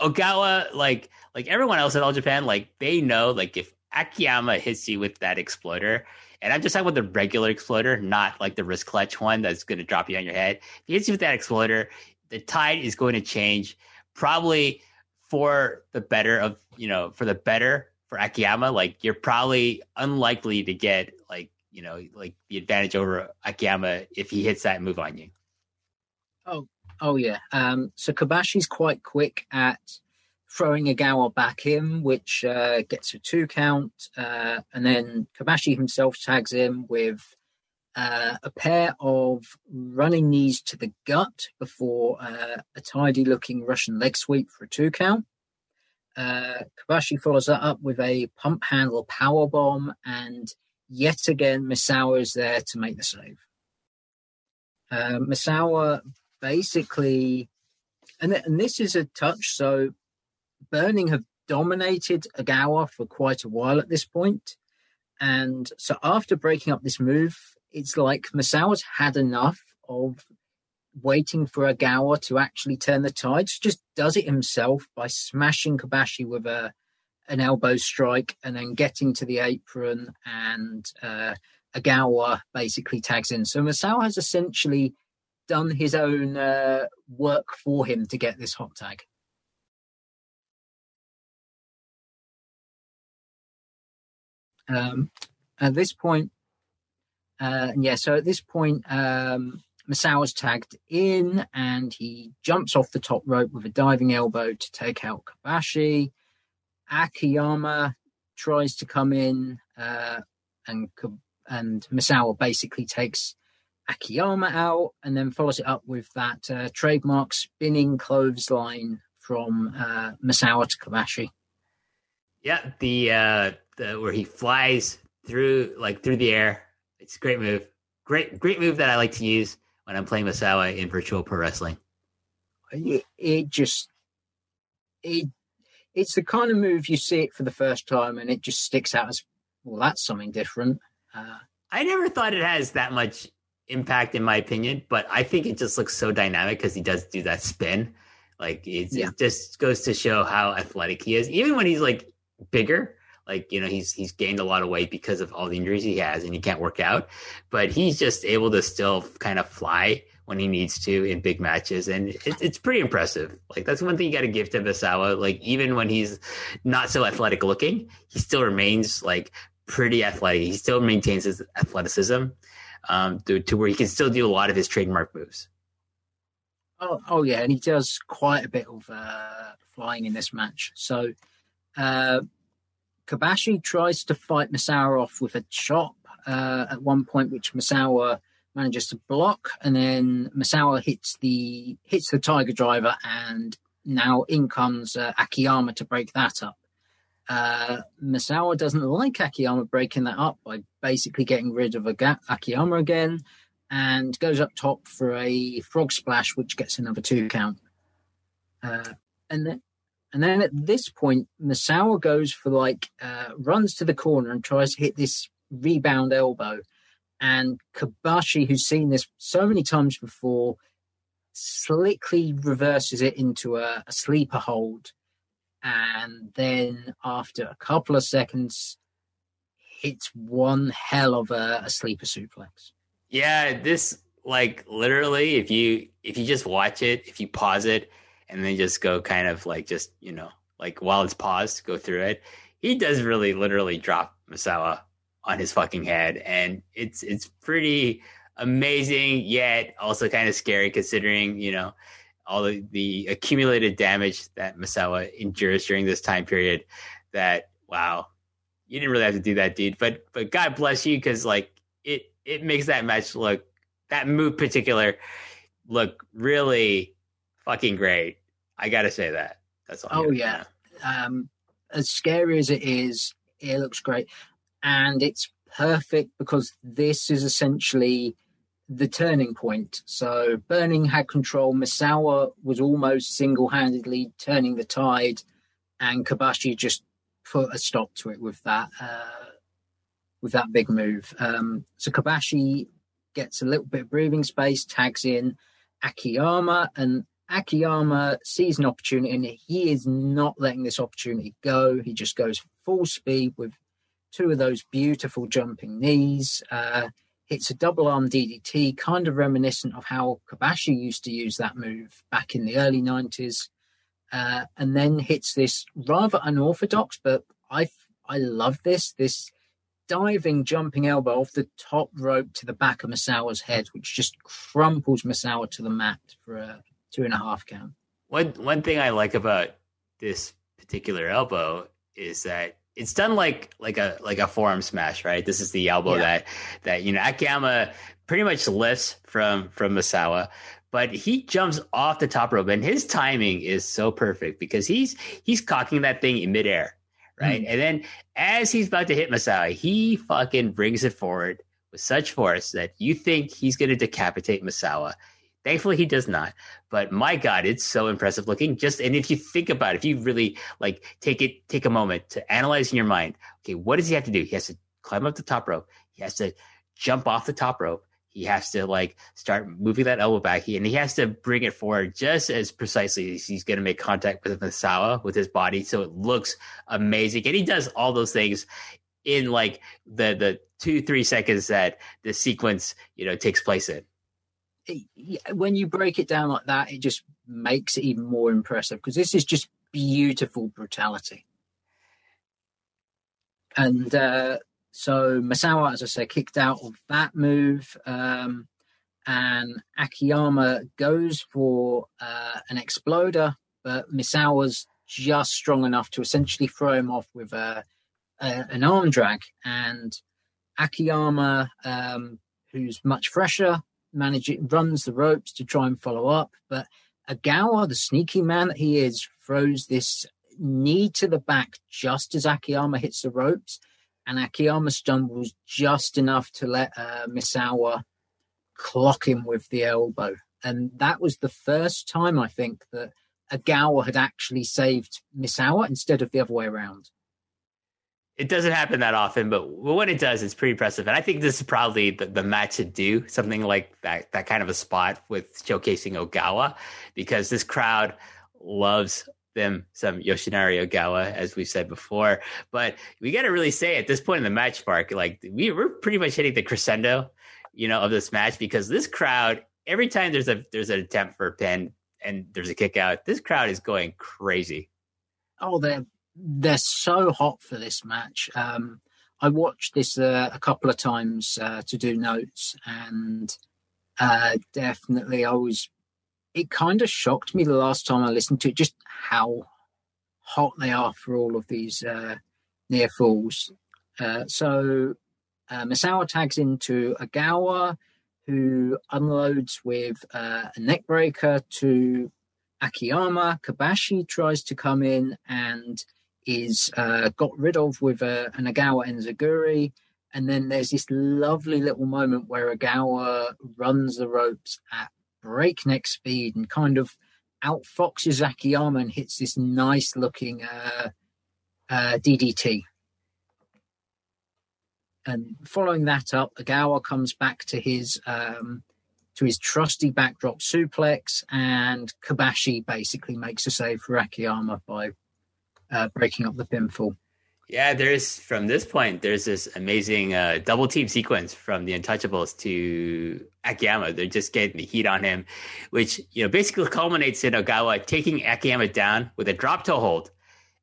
Ogawa, like like everyone else in All Japan, like they know, like if Akiyama hits you with that exploder, and I'm just talking about the regular exploder, not like the wrist clutch one that's going to drop you on your head. If he hits you with that exploder, the tide is going to change, probably for the better of you know for the better for Akiyama, like you're probably unlikely to get like you know, like the advantage over Akiyama if he hits that move on you. Oh, oh yeah. Um, so Kobashi's quite quick at throwing a Ogawa back in, which uh, gets a two count, uh, and then Kobashi himself tags him with uh, a pair of running knees to the gut before uh, a tidy looking Russian leg sweep for a two count. Uh, Kobashi follows that up with a pump handle power bomb, and yet again, Misawa is there to make the save. Uh, Misawa basically, and, th- and this is a touch. So, Burning have dominated Ogawa for quite a while at this point. And so, after breaking up this move, it's like Misawa's had enough of waiting for Ogawa to actually turn the tides, just does it himself by smashing Kobashi with a an elbow strike and then getting to the apron and uh, Ogawa basically tags in. So Misawa has essentially done his own uh, work for him to get this hot tag. Um, at this point, uh, yeah, so at this point, um, Misawa's tagged in and he jumps off the top rope with a diving elbow to take out Kobashi. Akiyama tries to come in uh, and and Misawa basically takes Akiyama out and then follows it up with that uh, trademark spinning clothesline from uh, Misawa to Kobashi. Yeah, the uh, the where he flies through like through the air. It's a great move. Great great move that I like to use when I'm playing Misawa in virtual pro wrestling. It, it just it it's the kind of move you see it for the first time and it just sticks out as well. That's something different. Uh, I never thought it has that much impact, in my opinion, but I think it just looks so dynamic because he does do that spin. Like yeah. it just goes to show how athletic he is, even when he's like bigger. Like you know, he's he's gained a lot of weight because of all the injuries he has, and he can't work out. But he's just able to still kind of fly when he needs to in big matches, and it, it's pretty impressive. Like that's one thing you got to give to Misawa. Like even when he's not so athletic looking, he still remains like pretty athletic. He still maintains his athleticism um, to, to where he can still do a lot of his trademark moves. Oh, oh yeah, and he does quite a bit of uh, flying in this match. So, uh, Kobashi tries to fight Misawa off with a chop uh, at one point, which Misawa manages to block, and then Misawa hits the hits the Tiger Driver, and now in comes uh, Akiyama to break that up. Uh, Misawa doesn't like Akiyama breaking that up by basically getting rid of a Aga- Akiyama again, and goes up top for a frog splash, which gets another two count. Uh, and then, and then at this point, Misawa goes for like uh, runs to the corner and tries to hit this rebound elbow and Kobashi, who's seen this so many times before, slickly reverses it into a, a sleeper hold. And then after a couple of seconds, hits one hell of a, a sleeper suplex. Yeah, this like literally if you if you just watch it, if you pause it and then just go kind of like just, you know, like while it's paused, go through it, he does really literally drop Misawa on his fucking head, and it's it's pretty amazing yet also kind of scary considering you know all the, the accumulated damage that Misawa endures during this time period. That wow, you didn't really have to do that, dude. But but God bless you because like it it makes that match look that move particular look really fucking great. I gotta say that. That's all. Oh yeah. Um, as scary as it is, it looks great and it's perfect because this is essentially the turning point. So Burning had control. Misawa was almost single-handedly turning the tide, and Kobashi just put a stop to it with that uh, with that big move. Um, so Kobashi gets a little bit of breathing space, tags in Akiyama, and Akiyama sees an opportunity, and he is not letting this opportunity go. He just goes full speed with two of those beautiful jumping knees. Uh, hits a double arm DDT, kind of reminiscent of how Kobashi used to use that move back in the early 90s. Uh, and then hits this rather unorthodox, but I I love this this diving, jumping elbow off the top rope to the back of Misawa's head, which just crumples Misawa to the mat for a two and a half count. One one thing I like about this particular elbow is that it's done like like a like a forearm smash, right? This is the elbow yeah. that that you know Akiyama pretty much lifts from from Misawa, but he jumps off the top rope, and his timing is so perfect because he's he's cocking that thing in midair, right? Mm. And then as he's about to hit Misawa, he fucking brings it forward with such force that you think he's going to decapitate Misawa. Thankfully, he does not. But my God, it's so impressive looking. Just and if you think about it, if you really like take it, take a moment to analyze in your mind. Okay, what does he have to do? He has to climb up the top rope. He has to jump off the top rope. He has to like start moving that elbow back, he, and he has to bring it forward just as precisely as he's going to make contact with Misawa with his body, so it looks amazing. And he does all those things in like the the two three seconds that the sequence you know takes place in when you break it down like that, it just makes it even more impressive because this is just beautiful brutality. And uh, so Misawa, as I say, kicked out of that move. Um, and Akiyama goes for uh, an exploder, but Misawa's just strong enough to essentially throw him off with a, a an arm drag. And Akiyama, um, who's much fresher, manages runs the ropes to try and follow up. But Ogawa, the sneaky man that he is, throws this knee to the back just as Akiyama hits the ropes, and Akiyama stumbles just enough to let uh, Misawa clock him with the elbow. And that was the first time I think that Ogawa had actually saved Misawa instead of the other way around it doesn't happen that often, but when it does, it's pretty impressive. And I think this is probably the, the match to do something like that, that kind of a spot with showcasing Ogawa, because this crowd loves them some Yoshinari Ogawa, as we said before. But we got to really say at this point in the match, Mark, like we, we're pretty much hitting the crescendo, you know, of this match because this crowd, every time there's a there's an attempt for a pin and there's a kick out, this crowd is going crazy. Oh, they're they're so hot for this match. Um, I watched this uh, a couple of times uh, to do notes, and uh, definitely I was. It kind of shocked me the last time I listened to it, just how hot they are for all of these uh, near falls. Uh, so uh, Misawa tags into Ogawa, who unloads with a neckbreaker to Akiyama. Kobashi tries to come in and is uh, got rid of with uh, an Ogawa Enziguri. And then there's this lovely little moment where Ogawa runs the ropes at breakneck speed and kind of outfoxes Akiyama and hits this nice looking uh, uh, DDT. And following that up, Ogawa comes back to his um, to his trusty backdrop suplex, and Kobashi basically makes a save for Akiyama by uh, breaking up the pinfall. Yeah, there's from this point, there's this amazing uh, double team sequence from the Untouchables to Akiyama. They're just getting the heat on him, which you know basically culminates in Ogawa taking Akiyama down with a drop toe hold,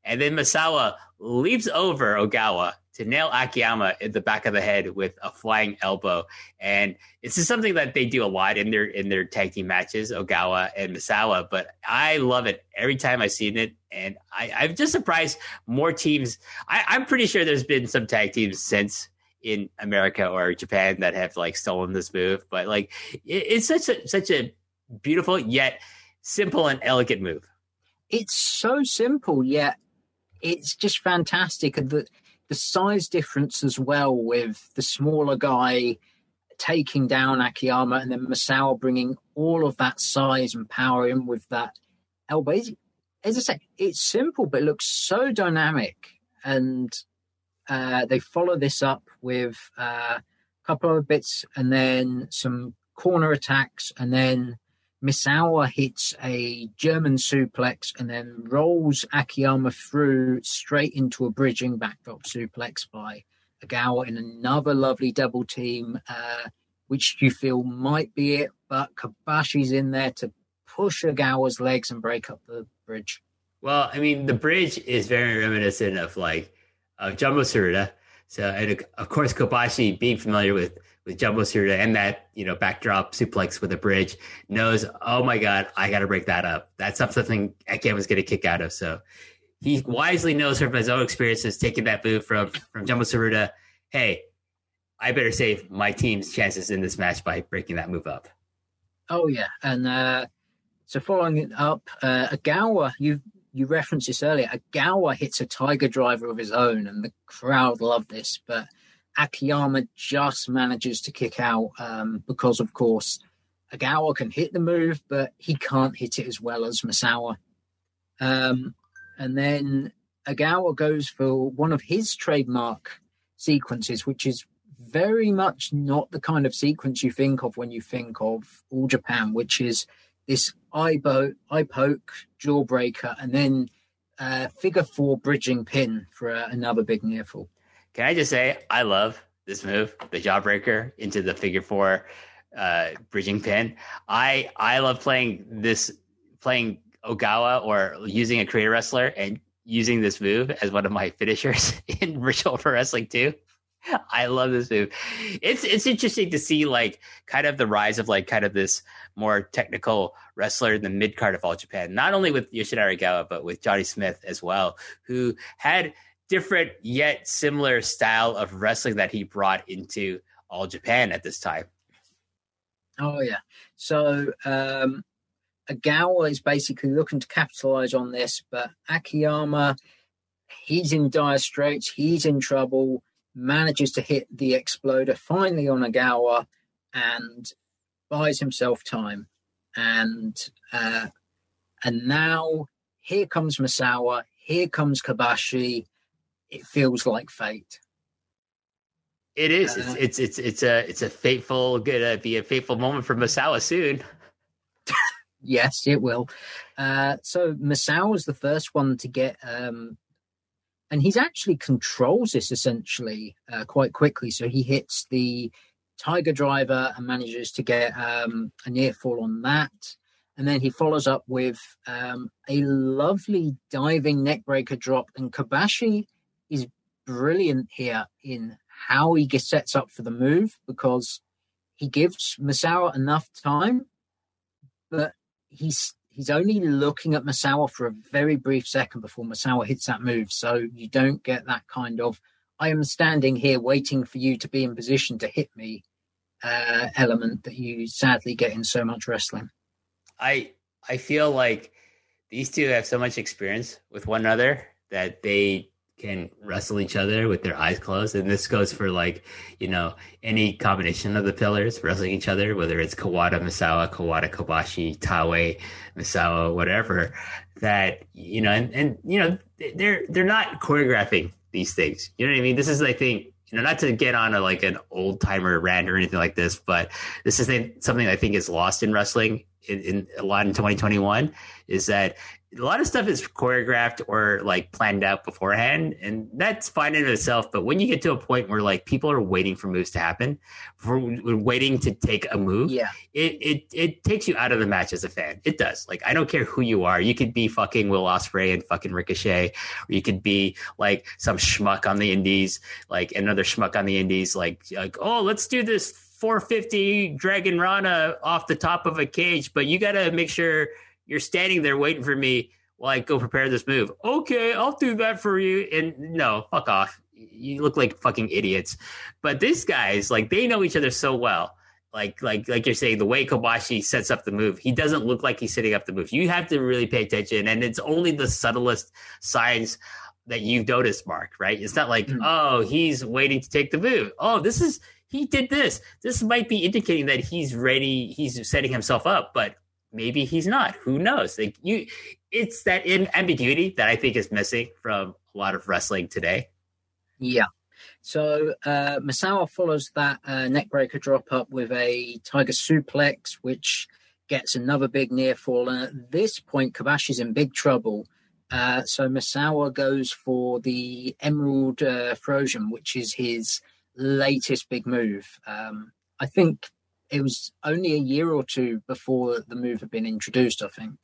and then Misawa leaps over Ogawa to nail Akiyama in the back of the head with a flying elbow. And this is something that they do a lot in their in their tag team matches, Ogawa and Misawa. But I love it every time I've seen it, and I, I'm just surprised more teams. I, I'm pretty sure there's been some tag teams since in America or Japan that have like stolen this move, but like it, it's such a such a beautiful yet simple and elegant move. It's so simple yet it's just fantastic. The the size difference as well with the smaller guy taking down Akiyama and then Misawa bringing all of that size and power in with that elbow. As I say, it's simple, but it looks so dynamic. And uh, they follow this up with uh, a couple of bits and then some corner attacks and then Misawa hits a German suplex and then rolls Akiyama through straight into a bridging backdrop suplex by Ogawa in another lovely double team, uh, which you feel might be it, but Kobashi's in there to push Ogawa's legs and break up the bridge. Well, I mean, the bridge is very reminiscent of like of Jumbo Tsuruta. So, and of course, Kobashi, being familiar with with Jumbo Tsuruta and that you know backdrop suplex with a bridge, knows, oh my god, I got to break that up. That's something Akiyama was going to kick out of. So he wisely knows from his own experiences taking that move from from Jumbo Tsuruta. Hey, I better save my team's chances in this match by breaking that move up. Oh yeah, and uh, so following it up, uh, Ogawa, you you referenced this earlier. Ogawa hits a tiger driver of his own, and the crowd love this. But Akiyama just manages to kick out um, because, of course, Ogawa can hit the move, but he can't hit it as well as Misawa. Um, and then Ogawa goes for one of his trademark sequences, which is very much not the kind of sequence you think of when you think of All Japan, which is this eye, bo- eye poke, jawbreaker, and then uh, figure four bridging pin for uh, another big near fall. Can I just say, I love this move, the jawbreaker into the figure four uh, bridging pin. I I love playing this, playing Ogawa or using a creator wrestler and using this move as one of my finishers *laughs* in Virtual Pro Wrestling too. I love this move. It's it's interesting to see like kind of the rise of like kind of this more technical wrestler in the mid card of All Japan. Not only with Yoshinari Ogawa, but with Johnny Smith as well, who had different yet similar style of wrestling that he brought into All Japan at this time. Oh yeah. So um Ogawa is basically looking to capitalize on this, but Akiyama, he's in dire straits, he's in trouble manages to hit the exploder finally on Ogawa and buys himself time. And uh, and now here comes Misawa, here comes Kobashi. It feels like fate. It is. Uh, it's, it's it's it's a it's a fateful gonna be a fateful moment for Misawa soon. yes, it will. Uh, so Misawa is the first one to get um, and he's actually controls this essentially uh, quite quickly. So he hits the Tiger Driver and manages to get um, a near fall on that. And then he follows up with um, a lovely diving neckbreaker drop. And Kobashi is brilliant here in how he gets, sets up for the move because he gives Misawa enough time, but he's he's only looking at Misawa for a very brief second before Misawa hits that move. So you don't get that kind of I am standing here waiting for you to be in position to hit me uh, element that you sadly get in so much wrestling. I I feel like these two have so much experience with one another that they can wrestle each other with their eyes closed. And this goes for like, you know, any combination of the pillars wrestling each other, whether it's Kawada Misawa, Kawada Kobashi, Taue Misawa, whatever, that, you know, and, and, you know, they're, they're not choreographing these things. You know what I mean? This is, I think, you know, not to get on a, like an old timer rant or anything like this, but this is something I think is lost in wrestling in, in a lot in 2021 is that a lot of stuff is choreographed or like planned out beforehand and that's fine in itself but when you get to a point where like people are waiting for moves to happen for waiting to take a move yeah. it it it takes you out of the match as a fan. It does. Like i don't care who you are. You could be fucking will ospreay and fucking ricochet or you could be like some schmuck on the indies like another schmuck on the indies like like oh let's do this 450 dragon rana off the top of a cage but you got to make sure you're standing there waiting for me while I go prepare this move. Okay, I'll do that for you. And no, fuck off. You look like fucking idiots. But these guys, like, they know each other so well. Like, like, like you're saying, the way Kobashi sets up the move, he doesn't look like he's setting up the move. You have to really pay attention, and it's only the subtlest signs that you've noticed, Mark. Right? It's not like, mm-hmm. oh, he's waiting to take the move. Oh, this is he did this. This might be indicating that he's ready. He's setting himself up, but maybe he's not. Who knows? Like you, it's that ambiguity that I think is missing from a lot of wrestling today. Yeah. So uh, Misawa follows that uh, neckbreaker drop up with a tiger suplex, which gets another big near fall. And at this point, Kobashi's in big trouble. Uh, so Misawa goes for the Emerald uh, Flosion, which is his latest big move. Um, I think it was only a year or two before the move had been introduced, I think.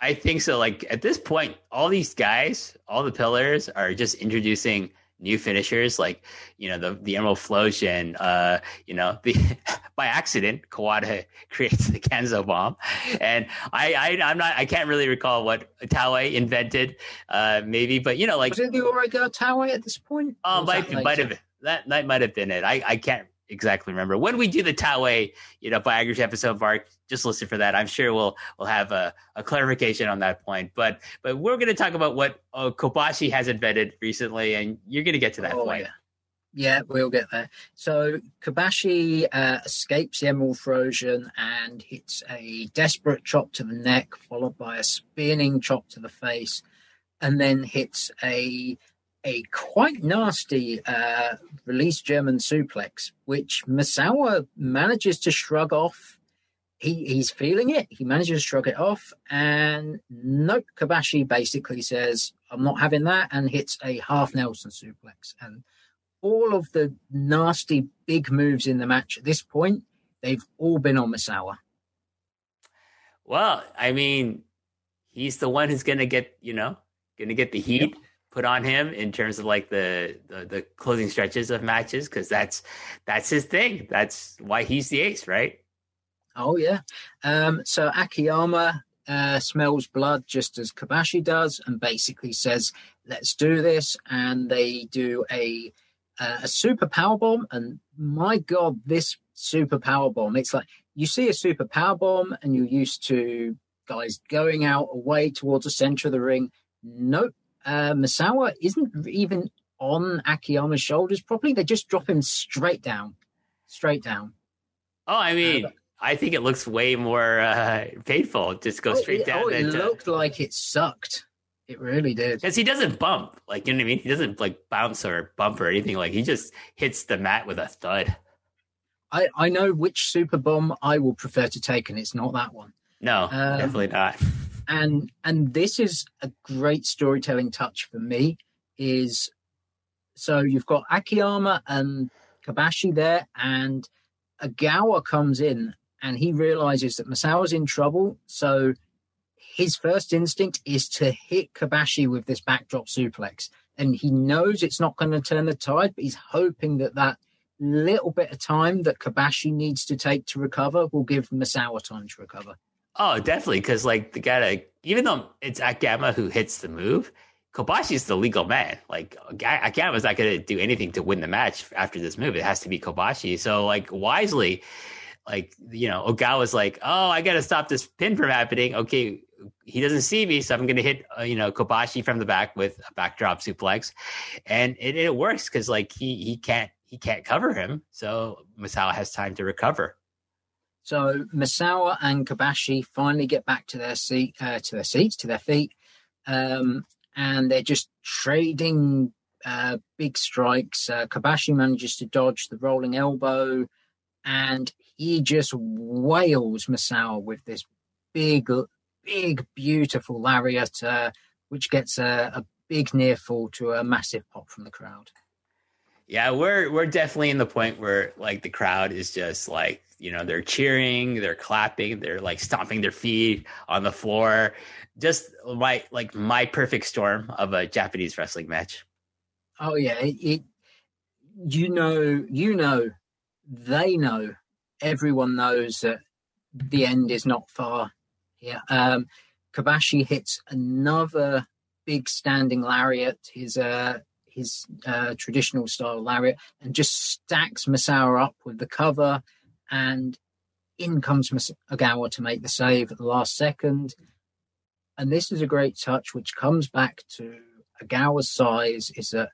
I think so. Like at this point, all these guys, all the pillars are just introducing new finishers like you know the the Emerald Flosion. Uh, you know the *laughs* by accident Kawada *laughs* creates the Ganso bomb, and I, I am not I can't really recall what Taue invented. Uh, maybe, but you know like was it the Origo Taue at this point? Oh, might might have that that might have been it. I I can't exactly remember when we do the Taue, you know, biography episode. Mark, just listen for that. I'm sure we'll we'll have a, a clarification on that point. But but we're going to talk about what uh, Kobashi has invented recently, and you're going to get to that oh, point. Yeah. Yeah, we'll get there. So Kobashi uh, escapes the Emerald Flosion and hits a desperate chop to the neck, followed by a spinning chop to the face, and then hits a a quite nasty uh, release German suplex, which Misawa manages to shrug off. He, he's feeling it. He manages to shrug it off. And nope, Kobashi basically says, I'm not having that, and hits a half Nelson suplex. And all of the nasty big moves in the match at this point, they've all been on Misawa. Well, I mean, he's the one who's going to get, you know, going to get the heat. Yep put on him in terms of like the the, the closing stretches of matches because that's that's his thing. That's why he's the ace, right? Oh yeah. Um, so Akiyama uh, smells blood just as Kobashi does, and basically says, "Let's do this." And they do a uh, a super power bomb, and my god, this super power bomb! It's like you see a super power bomb, and you're used to guys going out away towards the center of the ring. Nope, uh, Misawa isn't even on Akiyama's shoulders properly. They just drop him straight down, straight down. Oh, I mean, uh, I think it looks way more uh, painful. Just go oh, straight down. Oh, it looked like it sucked. It really did. Because he doesn't bump, like you know what I mean. He doesn't like bounce or bump or anything. Like he just hits the mat with a thud. I I know which super bomb I will prefer to take, and it's not that one. No, um, definitely not *laughs* and and this is a great storytelling touch for me is so you've got Akiyama and Kobashi there and Ogawa comes in and he realizes that Misawa's in trouble so his first instinct is to hit Kobashi with this backdrop suplex and he knows it's not going to turn the tide but he's hoping that that little bit of time that Kobashi needs to take to recover will give Misawa time to recover. Oh, definitely. Because like the guy, even though it's Akiyama who hits the move, Kobashi's the legal man. Like Akiyama's not going to do anything to win the match after this move. It has to be Kobashi. So like wisely, like you know, Ogawa's like, oh, I got to stop this pin from happening. Okay, he doesn't see me, so I'm going to hit uh, you know Kobashi from the back with a backdrop suplex, and it, it works because like he he can't he can't cover him, so Misawa has time to recover. So Misawa and Kobashi finally get back to their seat, uh, to their seats, to their feet, um, and they're just trading uh, big strikes. Uh, Kobashi manages to dodge the rolling elbow, and he just wails Misawa with this big, big, beautiful lariat, uh, which gets a, a big near fall to a massive pop from the crowd. Yeah, we're we're definitely in the point where like the crowd is just like you know they're cheering they're clapping they're like stomping their feet on the floor. Just my like my perfect storm of a japanese wrestling match. Oh yeah it, it you know you know they know everyone knows that the end is not far. Yeah um kobashi hits another big standing lariat his uh his uh, traditional style lariat and just stacks Misawa up with the cover and in comes Ogawa to make the save at the last second. And this is a great touch, which comes back to Ogawa's size. Is that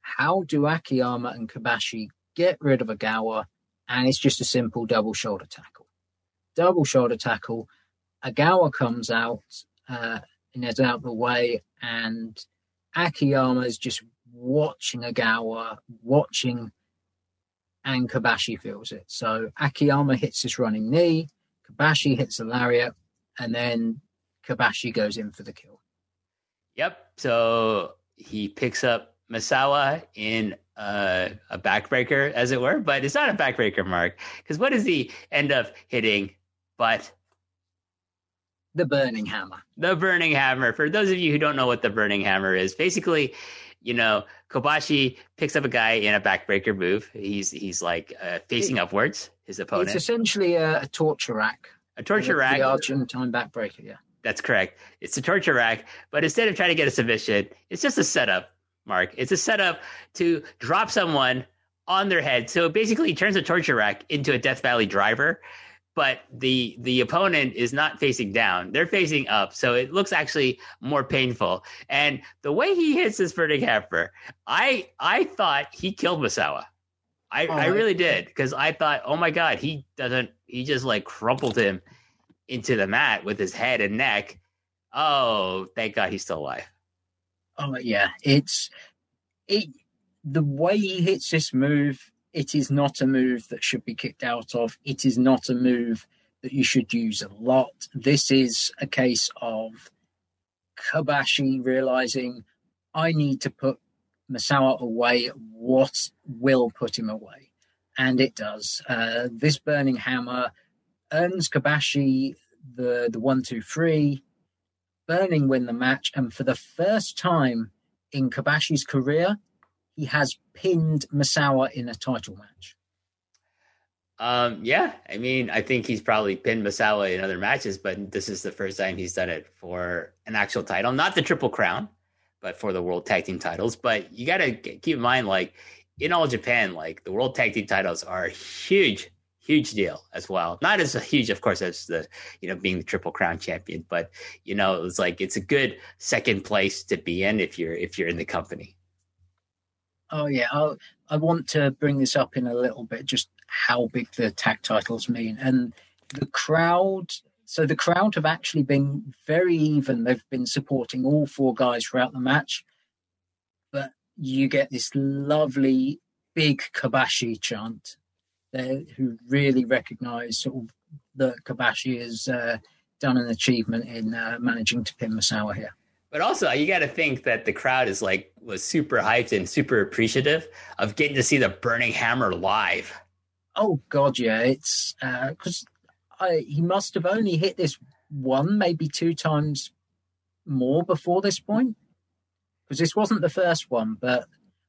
how do Akiyama and Kobashi get rid of Ogawa? And it's just a simple double shoulder tackle. Double shoulder tackle. Ogawa comes out uh, and is out the way, and Akiyama is just watching Ogawa, watching and Kobashi feels it. So Akiyama hits his running knee, Kobashi hits the lariat, and then Kobashi goes in for the kill. Yep. So he picks up Misawa in uh, a backbreaker, as it were, but it's not a backbreaker, Mark, because what does he end up hitting but the burning hammer? The burning hammer. For those of you who don't know what the burning hammer is, basically you know, Kobashi picks up a guy in a backbreaker move. He's he's like uh, facing upwards. His opponent. It's essentially a, a torture rack. A torture the, rack. The Argentine backbreaker. Yeah. That's correct. It's a torture rack, but instead of trying to get a submission, it's just a setup. Mark, it's a setup to drop someone on their head. So basically, he turns a torture rack into a Death Valley driver but the the opponent is not facing down. They're facing up. So it looks actually more painful. And the way he hits this burning hammer i i thought he killed misawa i oh, i really did because i thought oh my god he doesn't he just like crumpled him into the mat with his head and neck. Oh thank god he's still alive. Oh yeah. It's it the way he hits this move it is not a move that should be kicked out of. It is not a move that you should use a lot. This is a case of Kobashi realizing I need to put Misawa away. What will put him away? And it does. Uh, this burning hammer earns Kobashi the the one two three. Burning win the match, and for the first time in Kobashi's career, he has pinned Misawa in a title match. Um, yeah, I mean, I think he's probably pinned Misawa in other matches, but this is the first time he's done it for an actual title, not the Triple Crown, but for the World Tag Team titles. But you got to keep in mind, like in all Japan, like the World Tag Team titles are a huge, huge deal as well. Not as huge, of course, as the you know being the Triple Crown champion, but you know it's like it's a good second place to be in if you're if you're in the company. Oh yeah, I'll, I want to bring this up in a little bit, just how big the tag titles mean, and the crowd. So the crowd have actually been very even. They've been supporting all four guys throughout the match, but you get this lovely big Kobashi chant, there, who really recognise sort of that Kobashi has uh, done an achievement in uh, managing to pin Misawa here. But also, you got to think that the crowd is like was super hyped and super appreciative of getting to see the Burning Hammer live. Oh God, yeah, it's because uh, he must have only hit this one, maybe two times more before this point, because this wasn't the first one. But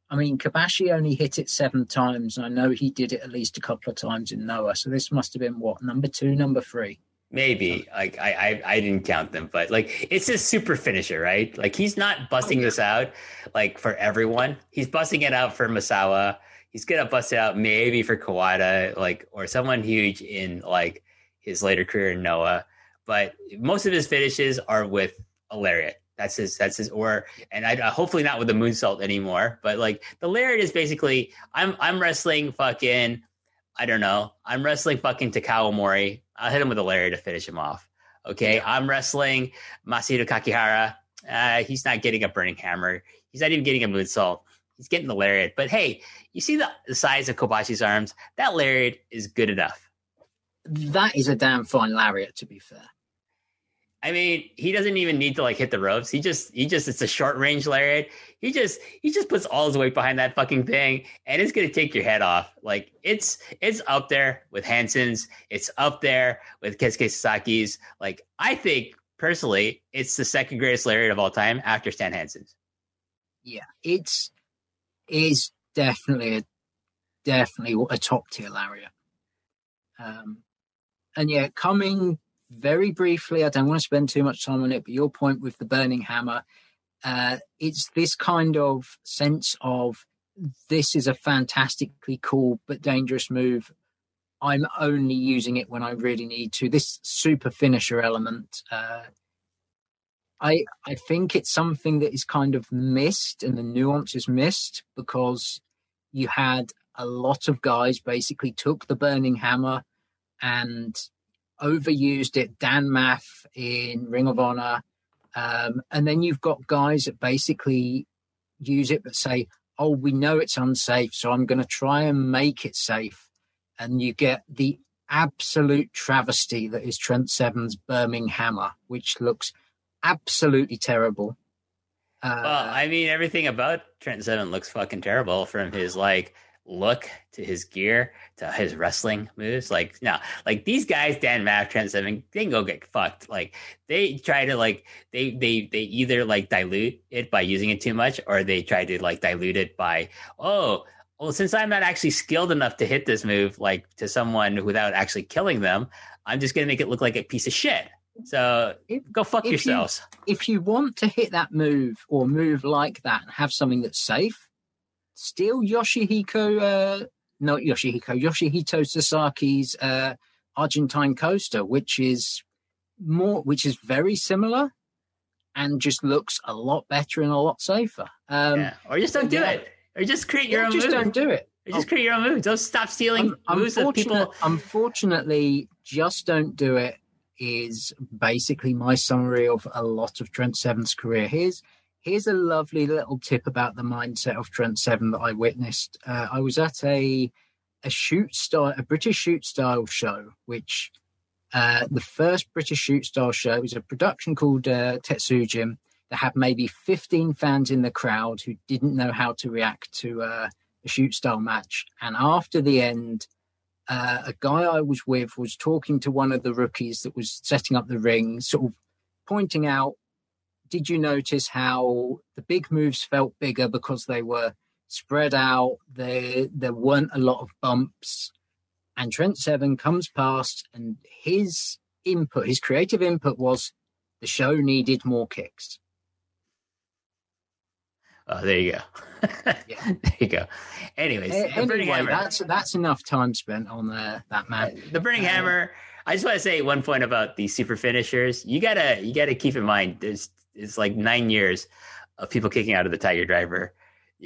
I mean, Kobashi only hit it seven times. I know he did it at least a couple of times in Noah. So this must have been what number two, number three. Maybe like I, I I didn't count them, but like it's a super finisher, right? Like he's not busting this out like for everyone. He's busting it out for Misawa. He's gonna bust it out maybe for Kawada, like or someone huge in like his later career in Noah. But most of his finishes are with a lariat. That's his. That's his. Or and I hopefully not with the moonsault anymore. But like the lariat is basically I'm I'm wrestling fucking I don't know. I'm wrestling fucking Takao Omori. I'll hit him with a lariat to finish him off. Okay. Yeah. I'm wrestling Masahito Kakihara. Uh, he's not getting a burning hammer. He's not even getting a moonsault. He's getting the lariat. But hey, you see the, the size of Kobashi's arms? That lariat is good enough. That is a damn fine lariat, to be fair. I mean, he doesn't even need to like hit the ropes. He just he just it's a short range lariat. He just he just puts all his weight behind that fucking thing and it's gonna take your head off. Like it's it's up there with Hansen's, it's up there with Kensuke Sasaki's. Like I think personally, it's the second greatest lariat of all time after Stan Hansen's. Yeah, it's is definitely a definitely a top tier lariat. Um and yeah, coming very briefly, I don't want to spend too much time on it, but your point with the burning hammer, uh, it's this kind of sense of this is a fantastically cool but dangerous move. I'm only using it when I really need to. This super finisher element, uh, I I think it's something that is kind of missed, and the nuance is missed because you had a lot of guys basically took the burning hammer and overused it. Dan Maff in Ring of Honor. Um, and then you've got guys that basically use it but say, oh, we know it's unsafe, so I'm going to try and make it safe. And you get the absolute travesty that is Trent Seven's Birmingham, which looks absolutely terrible. Uh, well, I mean, everything about Trent Seven looks fucking terrible from his like look to his gear to his wrestling moves. Like no, like these guys, Dan Maff, Trent Seven, they can go get fucked. Like they try to like they they they either like dilute it by using it too much, or they try to like dilute it by oh. Well, since I'm not actually skilled enough to hit this move, like to someone without actually killing them, I'm just gonna make it look like a piece of shit. So if, go fuck if yourselves. You, if you want to hit that move or move like that and have something that's safe, steal Yoshihiko, uh, not Yoshihiko, Yoshihito Sasaki's uh, Argentine coaster, which is more, which is very similar and just looks a lot better and a lot safer. Um, yeah. Or just don't do yeah. it. Or just create your own just move. don't do it. Or just create your own move. Don't stop stealing um, moves of people. Unfortunately, just don't do it is basically my summary of a lot of Trent Seven's career. Here's here's a lovely little tip about the mindset of Trent Seven that I witnessed. Uh, I was at a a shoot style, a British shoot style show, which uh, the first British shoot style show was a production called uh, Tetsujin that had maybe 15 fans in the crowd who didn't know how to react to uh, a shoot style match. And after the end, uh, a guy I was with was talking to one of the rookies that was setting up the ring, sort of pointing out, did you notice how the big moves felt bigger because they were spread out? There, there weren't a lot of bumps. And Trent Seven comes past, and his input, his creative input was the show needed more kicks. Oh, there you go. *laughs* yeah. *laughs* There you go. Anyways, anyway, that's that's enough time spent on uh, that man. The Burning uh, Hammer. I just want to say one point about the super finishers. You gotta you gotta keep in mind there's it's like nine years of people kicking out of the Tiger Driver,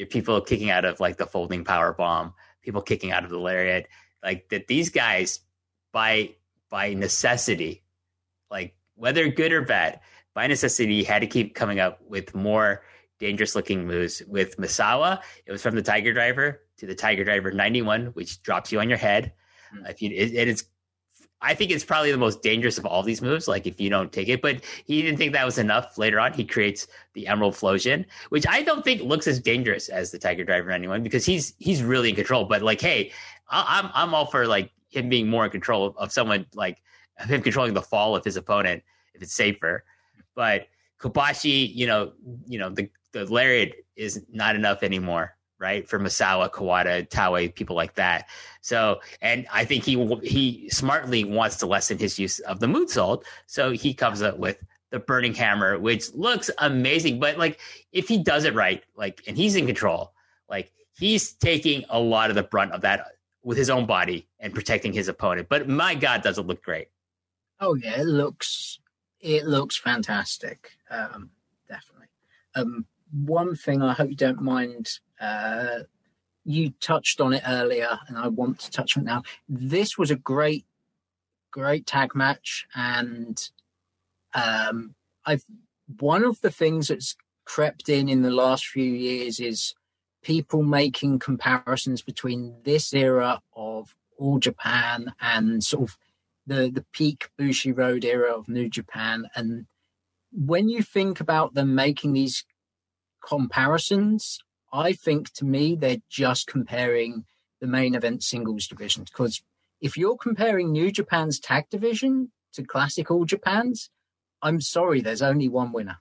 people kicking out of like the folding power bomb, people kicking out of the lariat. Like that, these guys by by necessity, like whether good or bad, by necessity, had to keep coming up with more dangerous looking moves. With Misawa, it was from the Tiger Driver to the Tiger Driver 91, which drops you on your head. Mm-hmm. If you, it, it is, I think it's probably the most dangerous of all these moves. Like if you don't take it, but he didn't think that was enough. Later on, he creates the Emerald Flosion, which I don't think looks as dangerous as the Tiger Driver 91 because he's he's really in control. But like, hey, I, am I'm, I'm all for like him being more in control of, of someone like him controlling the fall of his opponent if it's safer. But Kobashi, you know, you know the the lariat is not enough anymore, right? For Misawa, Kawada, Taue, people like that. So, and I think he he smartly wants to lessen his use of the mood moonsault. So he comes up with the burning hammer, which looks amazing. But like, if he does it right, like, and he's in control, like he's taking a lot of the brunt of that with his own body and protecting his opponent. But my God, does it look great? Oh yeah, it looks it looks fantastic. Um, definitely. Um, one thing I hope you don't mind. Uh, you touched on it earlier, and I want to touch on it now. This was a great, great tag match, and um, I've one of the things that's crept in in the last few years is people making comparisons between this era of All Japan and sort of the the peak Bushiroad era of New Japan, and when you think about them making these comparisons, I think to me they're just comparing the main event singles divisions because if you're comparing New Japan's tag division to classic All Japan's, I'm sorry, there's only one winner.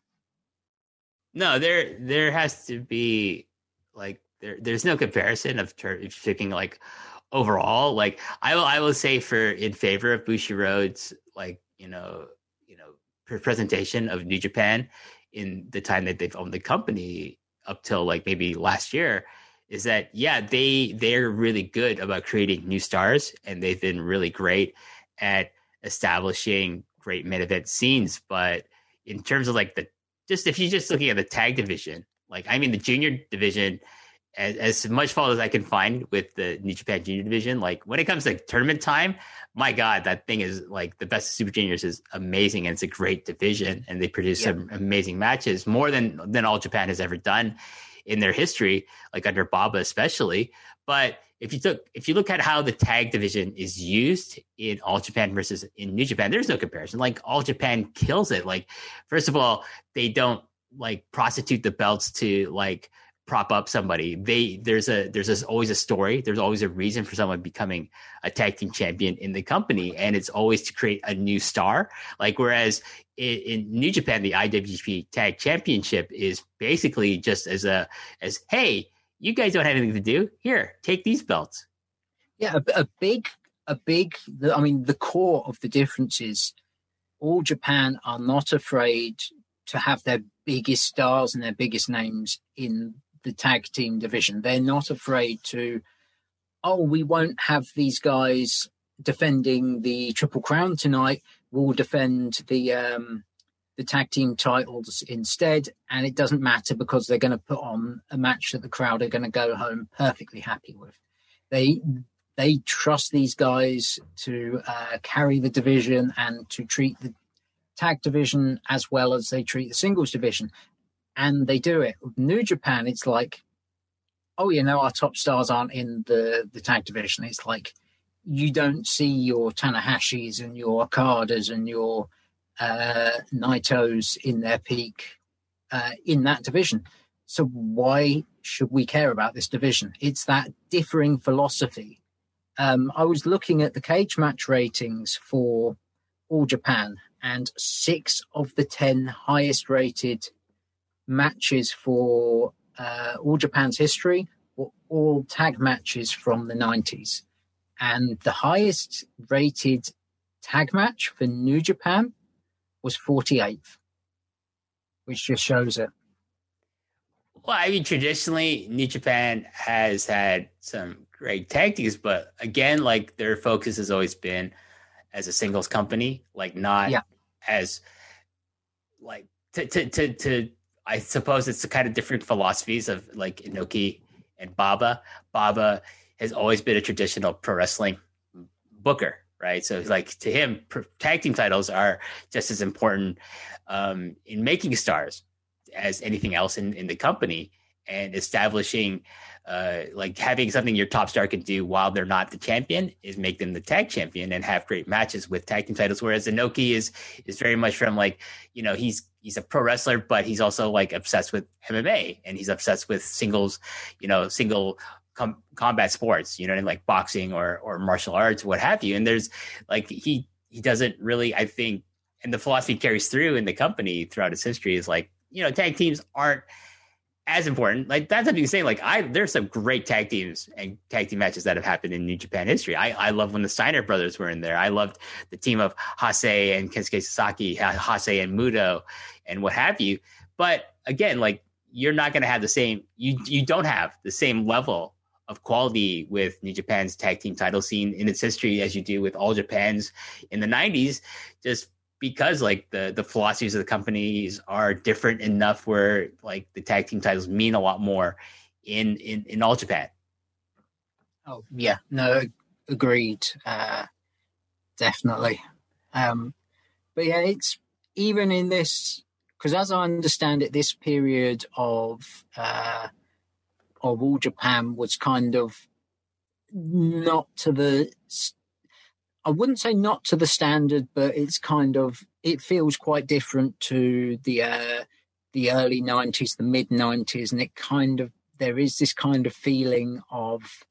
No, there there has to be like there there's no comparison of ter- picking like overall. Like I will I will say for in favor of Bushiroad's like you know you know presentation of New Japan in the time that they've owned the company up till like maybe last year is that yeah they they're really good about creating new stars and they've been really great at establishing great main event scenes. But in terms of like the just if you're just looking at the tag division like i mean the junior division as, as much fault as I can find with the New Japan Junior division, like when it comes to tournament time, my God, that thing is like the best Super Juniors is amazing and it's a great division and they produce yeah. some amazing matches more than than all Japan has ever done in their history, like under Baba especially. But if you took if you look at how the tag division is used in All Japan versus in New Japan, there's no comparison. Like All Japan kills it. Like first of all, they don't like prostitute the belts to like prop up somebody. They there's a there's always a story. There's always a reason for someone becoming a tag team champion in the company, and it's always to create a new star. Like whereas in, in New Japan, the IWGP Tag Championship is basically just as a as hey, you guys don't have anything to do. Here, take these belts. Yeah, a, a big a big. I mean, the core of the difference is all Japan are not afraid to have their biggest stars and their biggest names in the tag team division. They're not afraid to, oh, we won't have these guys defending the Triple Crown tonight. We'll defend the um, the tag team titles instead, and it doesn't matter because they're going to put on a match that the crowd are going to go home perfectly happy with. They they trust these guys to uh, carry the division and to treat the tag division as well as they treat the singles division and they do it. New Japan, it's like, oh, you know, our top stars aren't in the the tag division. It's like you don't see your Tanahashis and your Okadas and your uh, Naitos in their peak uh, in that division. So why should we care about this division? It's that differing philosophy. Um, I was looking at the cage match ratings for All Japan, and six of the ten highest rated matches for uh, All Japan's history were all tag matches from the 90s. And the highest rated tag match for New Japan was 48th, which just shows it. Well, I mean, traditionally, New Japan has had some great tag teams, but again, like their focus has always been as a singles company, like not yeah. as like to, to to to I suppose it's the kind of different philosophies of like Inoki and Baba. Baba has always been a traditional pro wrestling booker, right? So like to him, tag team titles are just as important um, in making stars as anything else in, in the company and establishing uh, like having something your top star can do while they're not the champion is make them the tag champion and have great matches with tag team titles. Whereas Inoki is is very much from like you know he's he's a pro wrestler, but he's also like obsessed with MMA and he's obsessed with singles, you know, single com- combat sports, you know, like boxing or or martial arts, what have you. And there's like he he doesn't really, I think, and the philosophy carries through in the company throughout its history is like you know tag teams aren't as important. Like that's what you're saying. Like I, there's some great tag teams and tag team matches that have happened in New Japan history. I, I love when the Steiner brothers were in there. I loved the team of Hase and Kensuke Sasaki, Hase and Muto, and what have you. But again, like you're not going to have the same. You you don't have the same level of quality with New Japan's tag team title scene in its history as you do with All Japan's in the '90s. Just because like the the philosophies of the companies are different enough where like the tag team titles mean a lot more in in in all Japan. Oh yeah, no, agreed. Uh, definitely. Um, but yeah, it's even in this because as I understand it, this period of uh, of all Japan was kind of not to the I wouldn't say not to the standard, but it's kind of it feels quite different to the uh, the early '90s, the mid '90s, and it kind of there is this kind of feeling of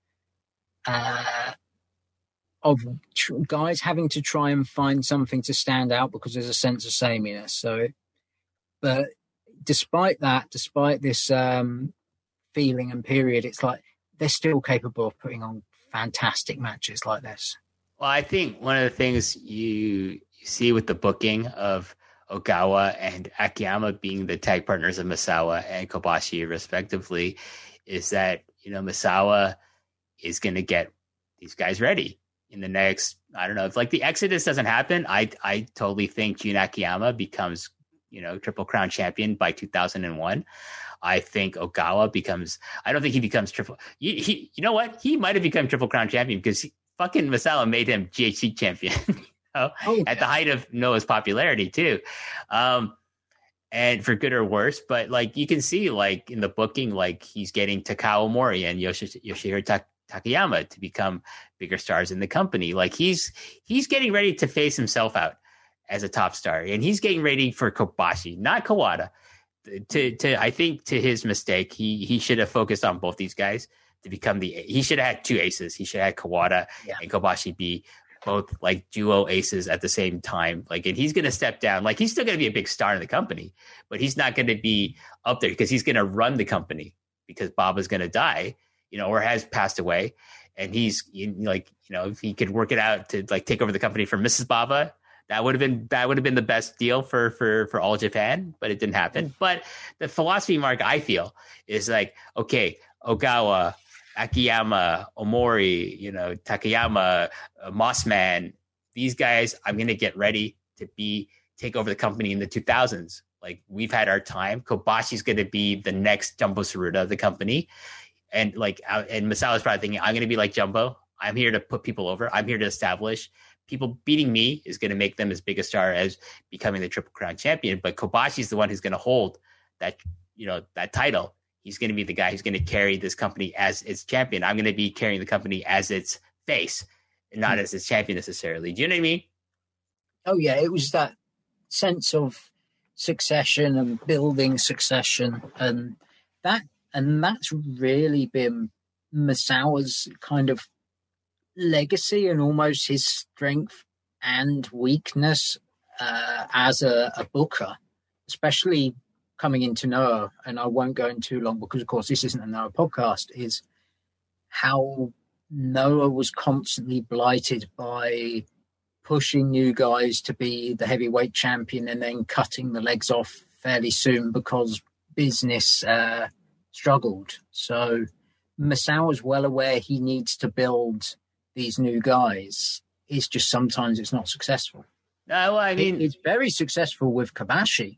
uh, of tr- guys having to try and find something to stand out because there's a sense of sameness. So, but despite that, despite this um, feeling and period, it's like they're still capable of putting on fantastic matches like this. Well, I think one of the things you, see with the booking of Ogawa and Akiyama being the tag partners of Misawa and Kobashi, respectively, is that you know Misawa is going to get these guys ready in the next. I don't know if like the Exodus doesn't happen. I I totally think Jun Akiyama becomes you know Triple Crown champion by 2001. I think Ogawa becomes. I don't think he becomes triple. He, he you know what? He might have become Triple Crown champion because fucking Misawa made him GHC champion *laughs* you know, oh, at the height of Noah's popularity too. Um, and for good or worse, but like you can see, like in the booking, like he's getting Takao Omori and Yoshi, Yoshihiro Ta- Takayama to become bigger stars in the company. Like he's he's getting ready to face himself out as a top star, and he's getting ready for Kobashi, not Kawada. to to I think to his mistake, he he should have focused on both these guys to become the. He should have had two aces. He should have had Kawada yeah. and Kobashi be both like duo aces at the same time. Like, and he's going to step down. Like, he's still going to be a big star in the company, but he's not going to be up there because he's going to run the company because Baba's going to die, you know, or has passed away. And he's like, you know, if he could work it out to like take over the company from Mrs. Baba, that would have been that would have been the best deal for for for all Japan, but it didn't happen. Hmm. But the philosophy mark I feel is like, okay, Ogawa, Akiyama, Omori, you know, Takayama, uh, Mossman, these guys, I'm going to get ready to be take over the company in the 2000s. Like we've had our time. Kobashi's going to be the next Jumbo Tsuruta of the company. And like, uh, and Misawa's probably thinking, I'm going to be like Jumbo. I'm here to put people over. I'm here to establish. People beating me is going to make them as big a star as becoming the Triple Crown champion. But Kobashi's the one who's going to hold that, you know, that title he's going to be the guy who's going to carry this company as its champion. I'm going to be carrying the company as its face, not mm-hmm. as its champion necessarily. Do you know what I mean? Oh yeah, it was that sense of succession and building succession, and that and that's really been Misawa's kind of legacy and almost his strength and weakness uh, as a, a booker, especially coming into Noah, and I won't go in too long because, of course, this isn't a Noah podcast, is how Noah was constantly blighted by pushing new guys to be the heavyweight champion and then cutting the legs off fairly soon because business uh, struggled. So Misawa was well aware he needs to build these new guys. It's just sometimes it's not successful. No, well, I mean, it, it's very successful with Kobashi.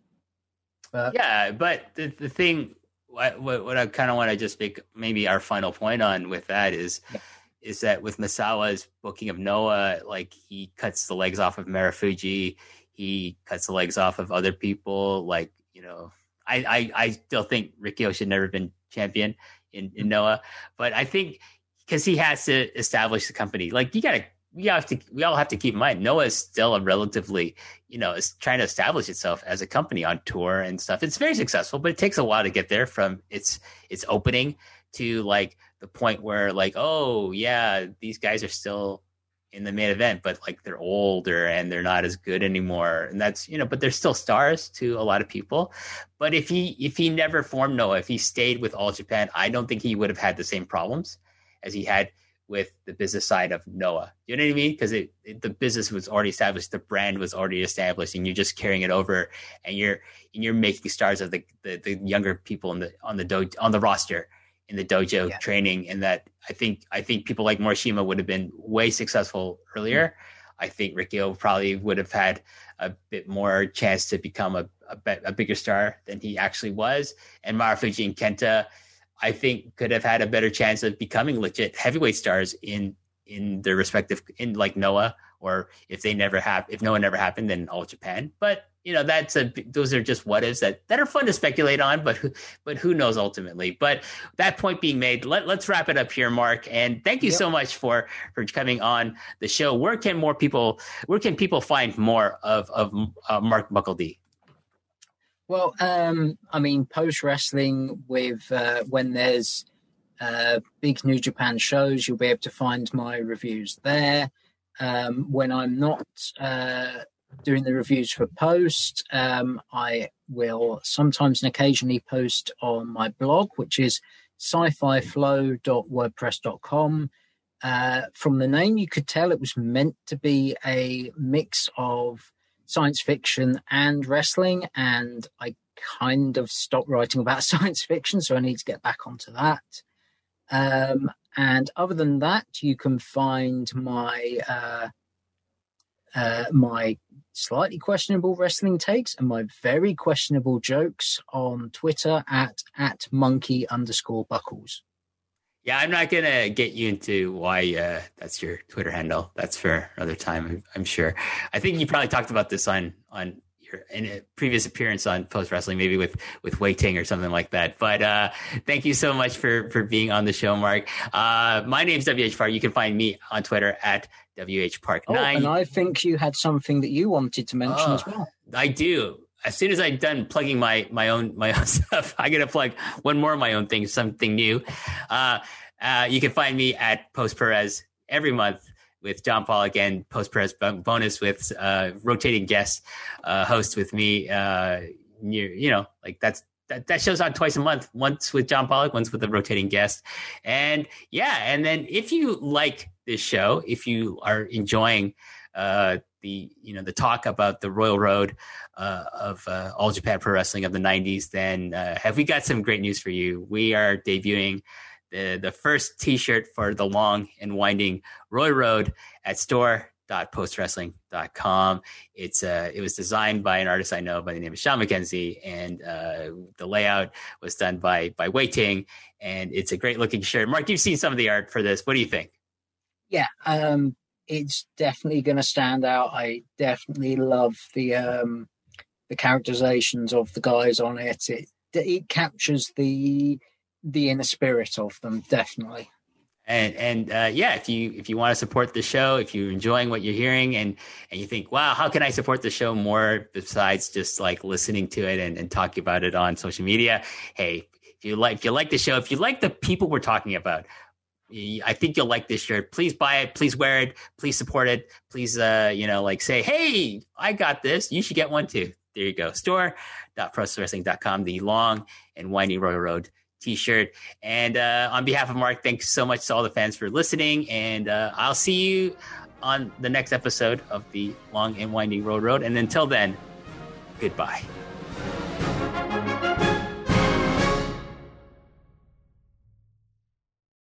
But yeah, but the the thing, what what I kind of want to just make maybe our final point on with that is. Yeah. Is that with Misawa's booking of Noah, like he cuts the legs off of Marufuji, he cuts the legs off of other people. Like you know, I I, I still think Rikio should never have been champion in, in mm-hmm. Noah, but I think because he has to establish the company. Like you got to we have to we all have to keep in mind Noah is still a relatively you know is trying to establish itself as a company on tour and stuff. It's very successful, but it takes a while to get there from its its opening to like the point where like oh yeah these guys are still in the main event but like they're older and they're not as good anymore and that's you know but they're still stars to a lot of people but if he if he never formed noah if he stayed with all japan i don't think he would have had the same problems as he had with the business side of Noah. You know what I mean? Because the business was already established, the brand was already established, and you're just carrying it over, and you're and you're making stars of the, the, the younger people in the on the do, on the roster in the dojo yeah. training, and that I think I think people like Morishima would have been way successful earlier. Mm-hmm. I think Rikio probably would have had a bit more chance to become a, a, a bigger star than he actually was, and Marufuji and Kenta I think could have had a better chance of becoming legit heavyweight stars in in their respective in like Noah or if they never have if Noah never happened then all Japan. But you know that's a those are just what ifs that that are fun to speculate on, but who, but who knows ultimately. But that point being made, let, let's wrap it up here, Mark. And thank you yep. so much for for coming on the show. Where can more people where can people find more of of uh, Mark Buckeldee? Well, um, I mean, post wrestling with uh, when there's uh, big New Japan shows, you'll be able to find my reviews there. Um, when I'm not uh, doing the reviews for post, um, I will sometimes and occasionally post on my blog, which is sci-fi flow.wordpress.com. Uh, from the name, you could tell it was meant to be a mix of science fiction and wrestling, and I kind of stopped writing about *laughs* science fiction, so I need to get back onto that. Um, and other than that, you can find my uh, uh, my slightly questionable wrestling takes and my very questionable jokes on Twitter at at monkey underscore buckles. Yeah, I'm not gonna get you into why uh, that's your Twitter handle. That's for another time, I'm sure. I think you probably talked about this on on your in a previous appearance on Post Wrestling, maybe with with Wei Ting or something like that. But uh, thank you so much for for being on the show, Mark. Uh, my name's WH Park. You can find me on Twitter at WH Park Nine. Oh, and I think you had something that you wanted to mention as oh, well. I do. As soon as I'm done plugging my my own my own *laughs* stuff, I gotta plug one more of my own thing, something new. Uh, uh, you can find me at Post Perez every month with John Pollock again, Post Perez bonus with uh, rotating guest uh, host with me. Uh, you, you know, like that's that, that shows on twice a month, once with John Pollock, once with a rotating guest. And yeah, and then if you like this show, if you are enjoying uh, the you know the talk about the Royal Road uh, of uh, All Japan Pro Wrestling of the '90s, then uh, have we got some great news for you? We are debuting the the first T-shirt for the long and winding Royal Road at store postwrestling.com. It's uh, it was designed by an artist I know by the name of Sean McKenzie, and uh, the layout was done by by Wei Ting, and it's a great looking shirt. Mark, you've seen some of the art for this. What do you think? Yeah, um, it's definitely going to stand out. I definitely love the um, the characterizations of the guys on it. It it captures the the inner spirit of them definitely and and uh, yeah if you if you want to support the show if you're enjoying what you're hearing and and you think wow how can i support the show more besides just like listening to it and, and talking about it on social media hey if you like if you like the show if you like the people we're talking about I think you'll like this shirt. Please buy it. Please wear it. Please support it. Please, uh, you know, like say, hey, I got this. You should get one too. There you go. Store.postwrestling.com, the long and winding Royal Road t-shirt. And uh, on behalf of Mark, thanks so much to all the fans for listening. And uh, I'll see you on the next episode of the Long and Winding Road Road. And until then, goodbye.